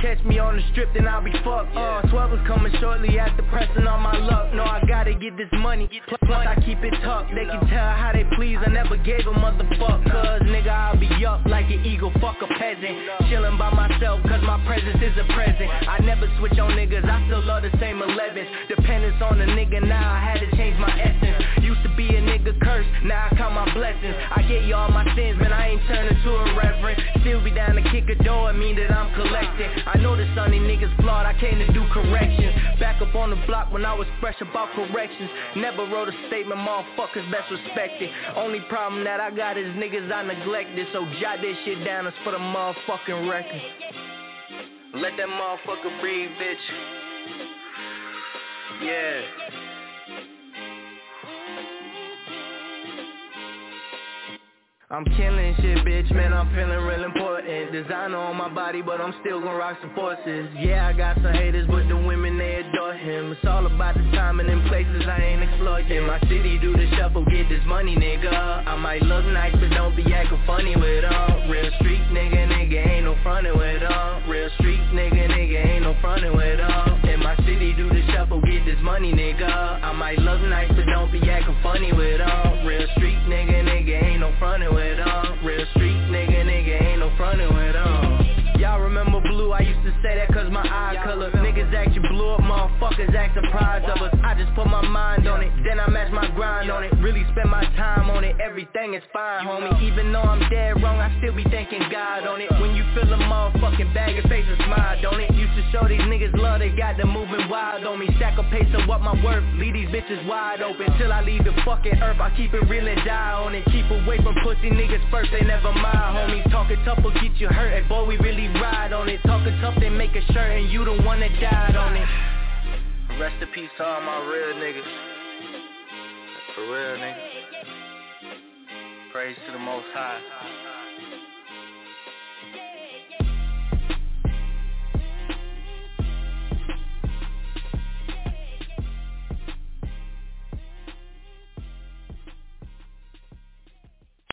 Catch me on the strip, then I'll be fucked. Uh, 12 is coming shortly after pressing on my luck. No, I gotta get this money. Plus, I keep it tucked. They can tell how they please. I never gave a motherfuck. Cause nigga, I'll be up like an eagle, fuck a peasant. Chillin' by myself, cause my presence is a present. I never switch on niggas, I still love the same 11s. Dependence on the nigga, now I had to change my essence. Used to be a nigga curse, now I count my blessings. I get you all my sins, man, I ain't turning to a reverend. Still be down to kick a door, it mean that I'm collecting. I know the sunny niggas flawed, I came to do corrections. Back up on the block when I was fresh about corrections. Never wrote a statement, motherfuckers best respected. Only problem that I got is niggas I neglected. So jot this shit down, it's for the motherfucking record. Let that motherfucker breathe, bitch. Yeah. I'm killing shit, bitch, man, I'm feeling real important. Designer on my body, but I'm still gon' rock some forces. Yeah, I got some haters, but the women, they adore him. It's all about the timing and places I ain't exploiting. In my city, do the shuffle, get this money, nigga. I might look nice, but don't be acting funny with them Real street nigga, nigga, ain't no frontin' with them Real street nigga, nigga, ain't no frontin' with them In my city, do the shuffle, get this money, nigga. I might look nice, but don't be acting funny with them Real street nigga, nigga, ain't no frontin' with them Real street nigga, nigga, ain't no frontin' with them up, motherfuckers act surprised of us. I just put my mind on it, then I match my grind on it. Really spend my time on it, everything is fine, homie. Even though I'm dead wrong, I still be thanking God on it. When you feel a motherfucking bag of faces smile, don't it? Used to show these niggas love, they got them moving wild on me. Stack a pace of what my worth, leave these bitches wide open. Till I leave the fucking earth, I keep it real and die on it. Keep away from pussy niggas first, they never mind, homies Talking tough will get you hurt, and boy we really ride on it. Talking tough, they make a shirt, and you the one that died on it Rest in peace to all my real niggas. For real niggas Praise to the most high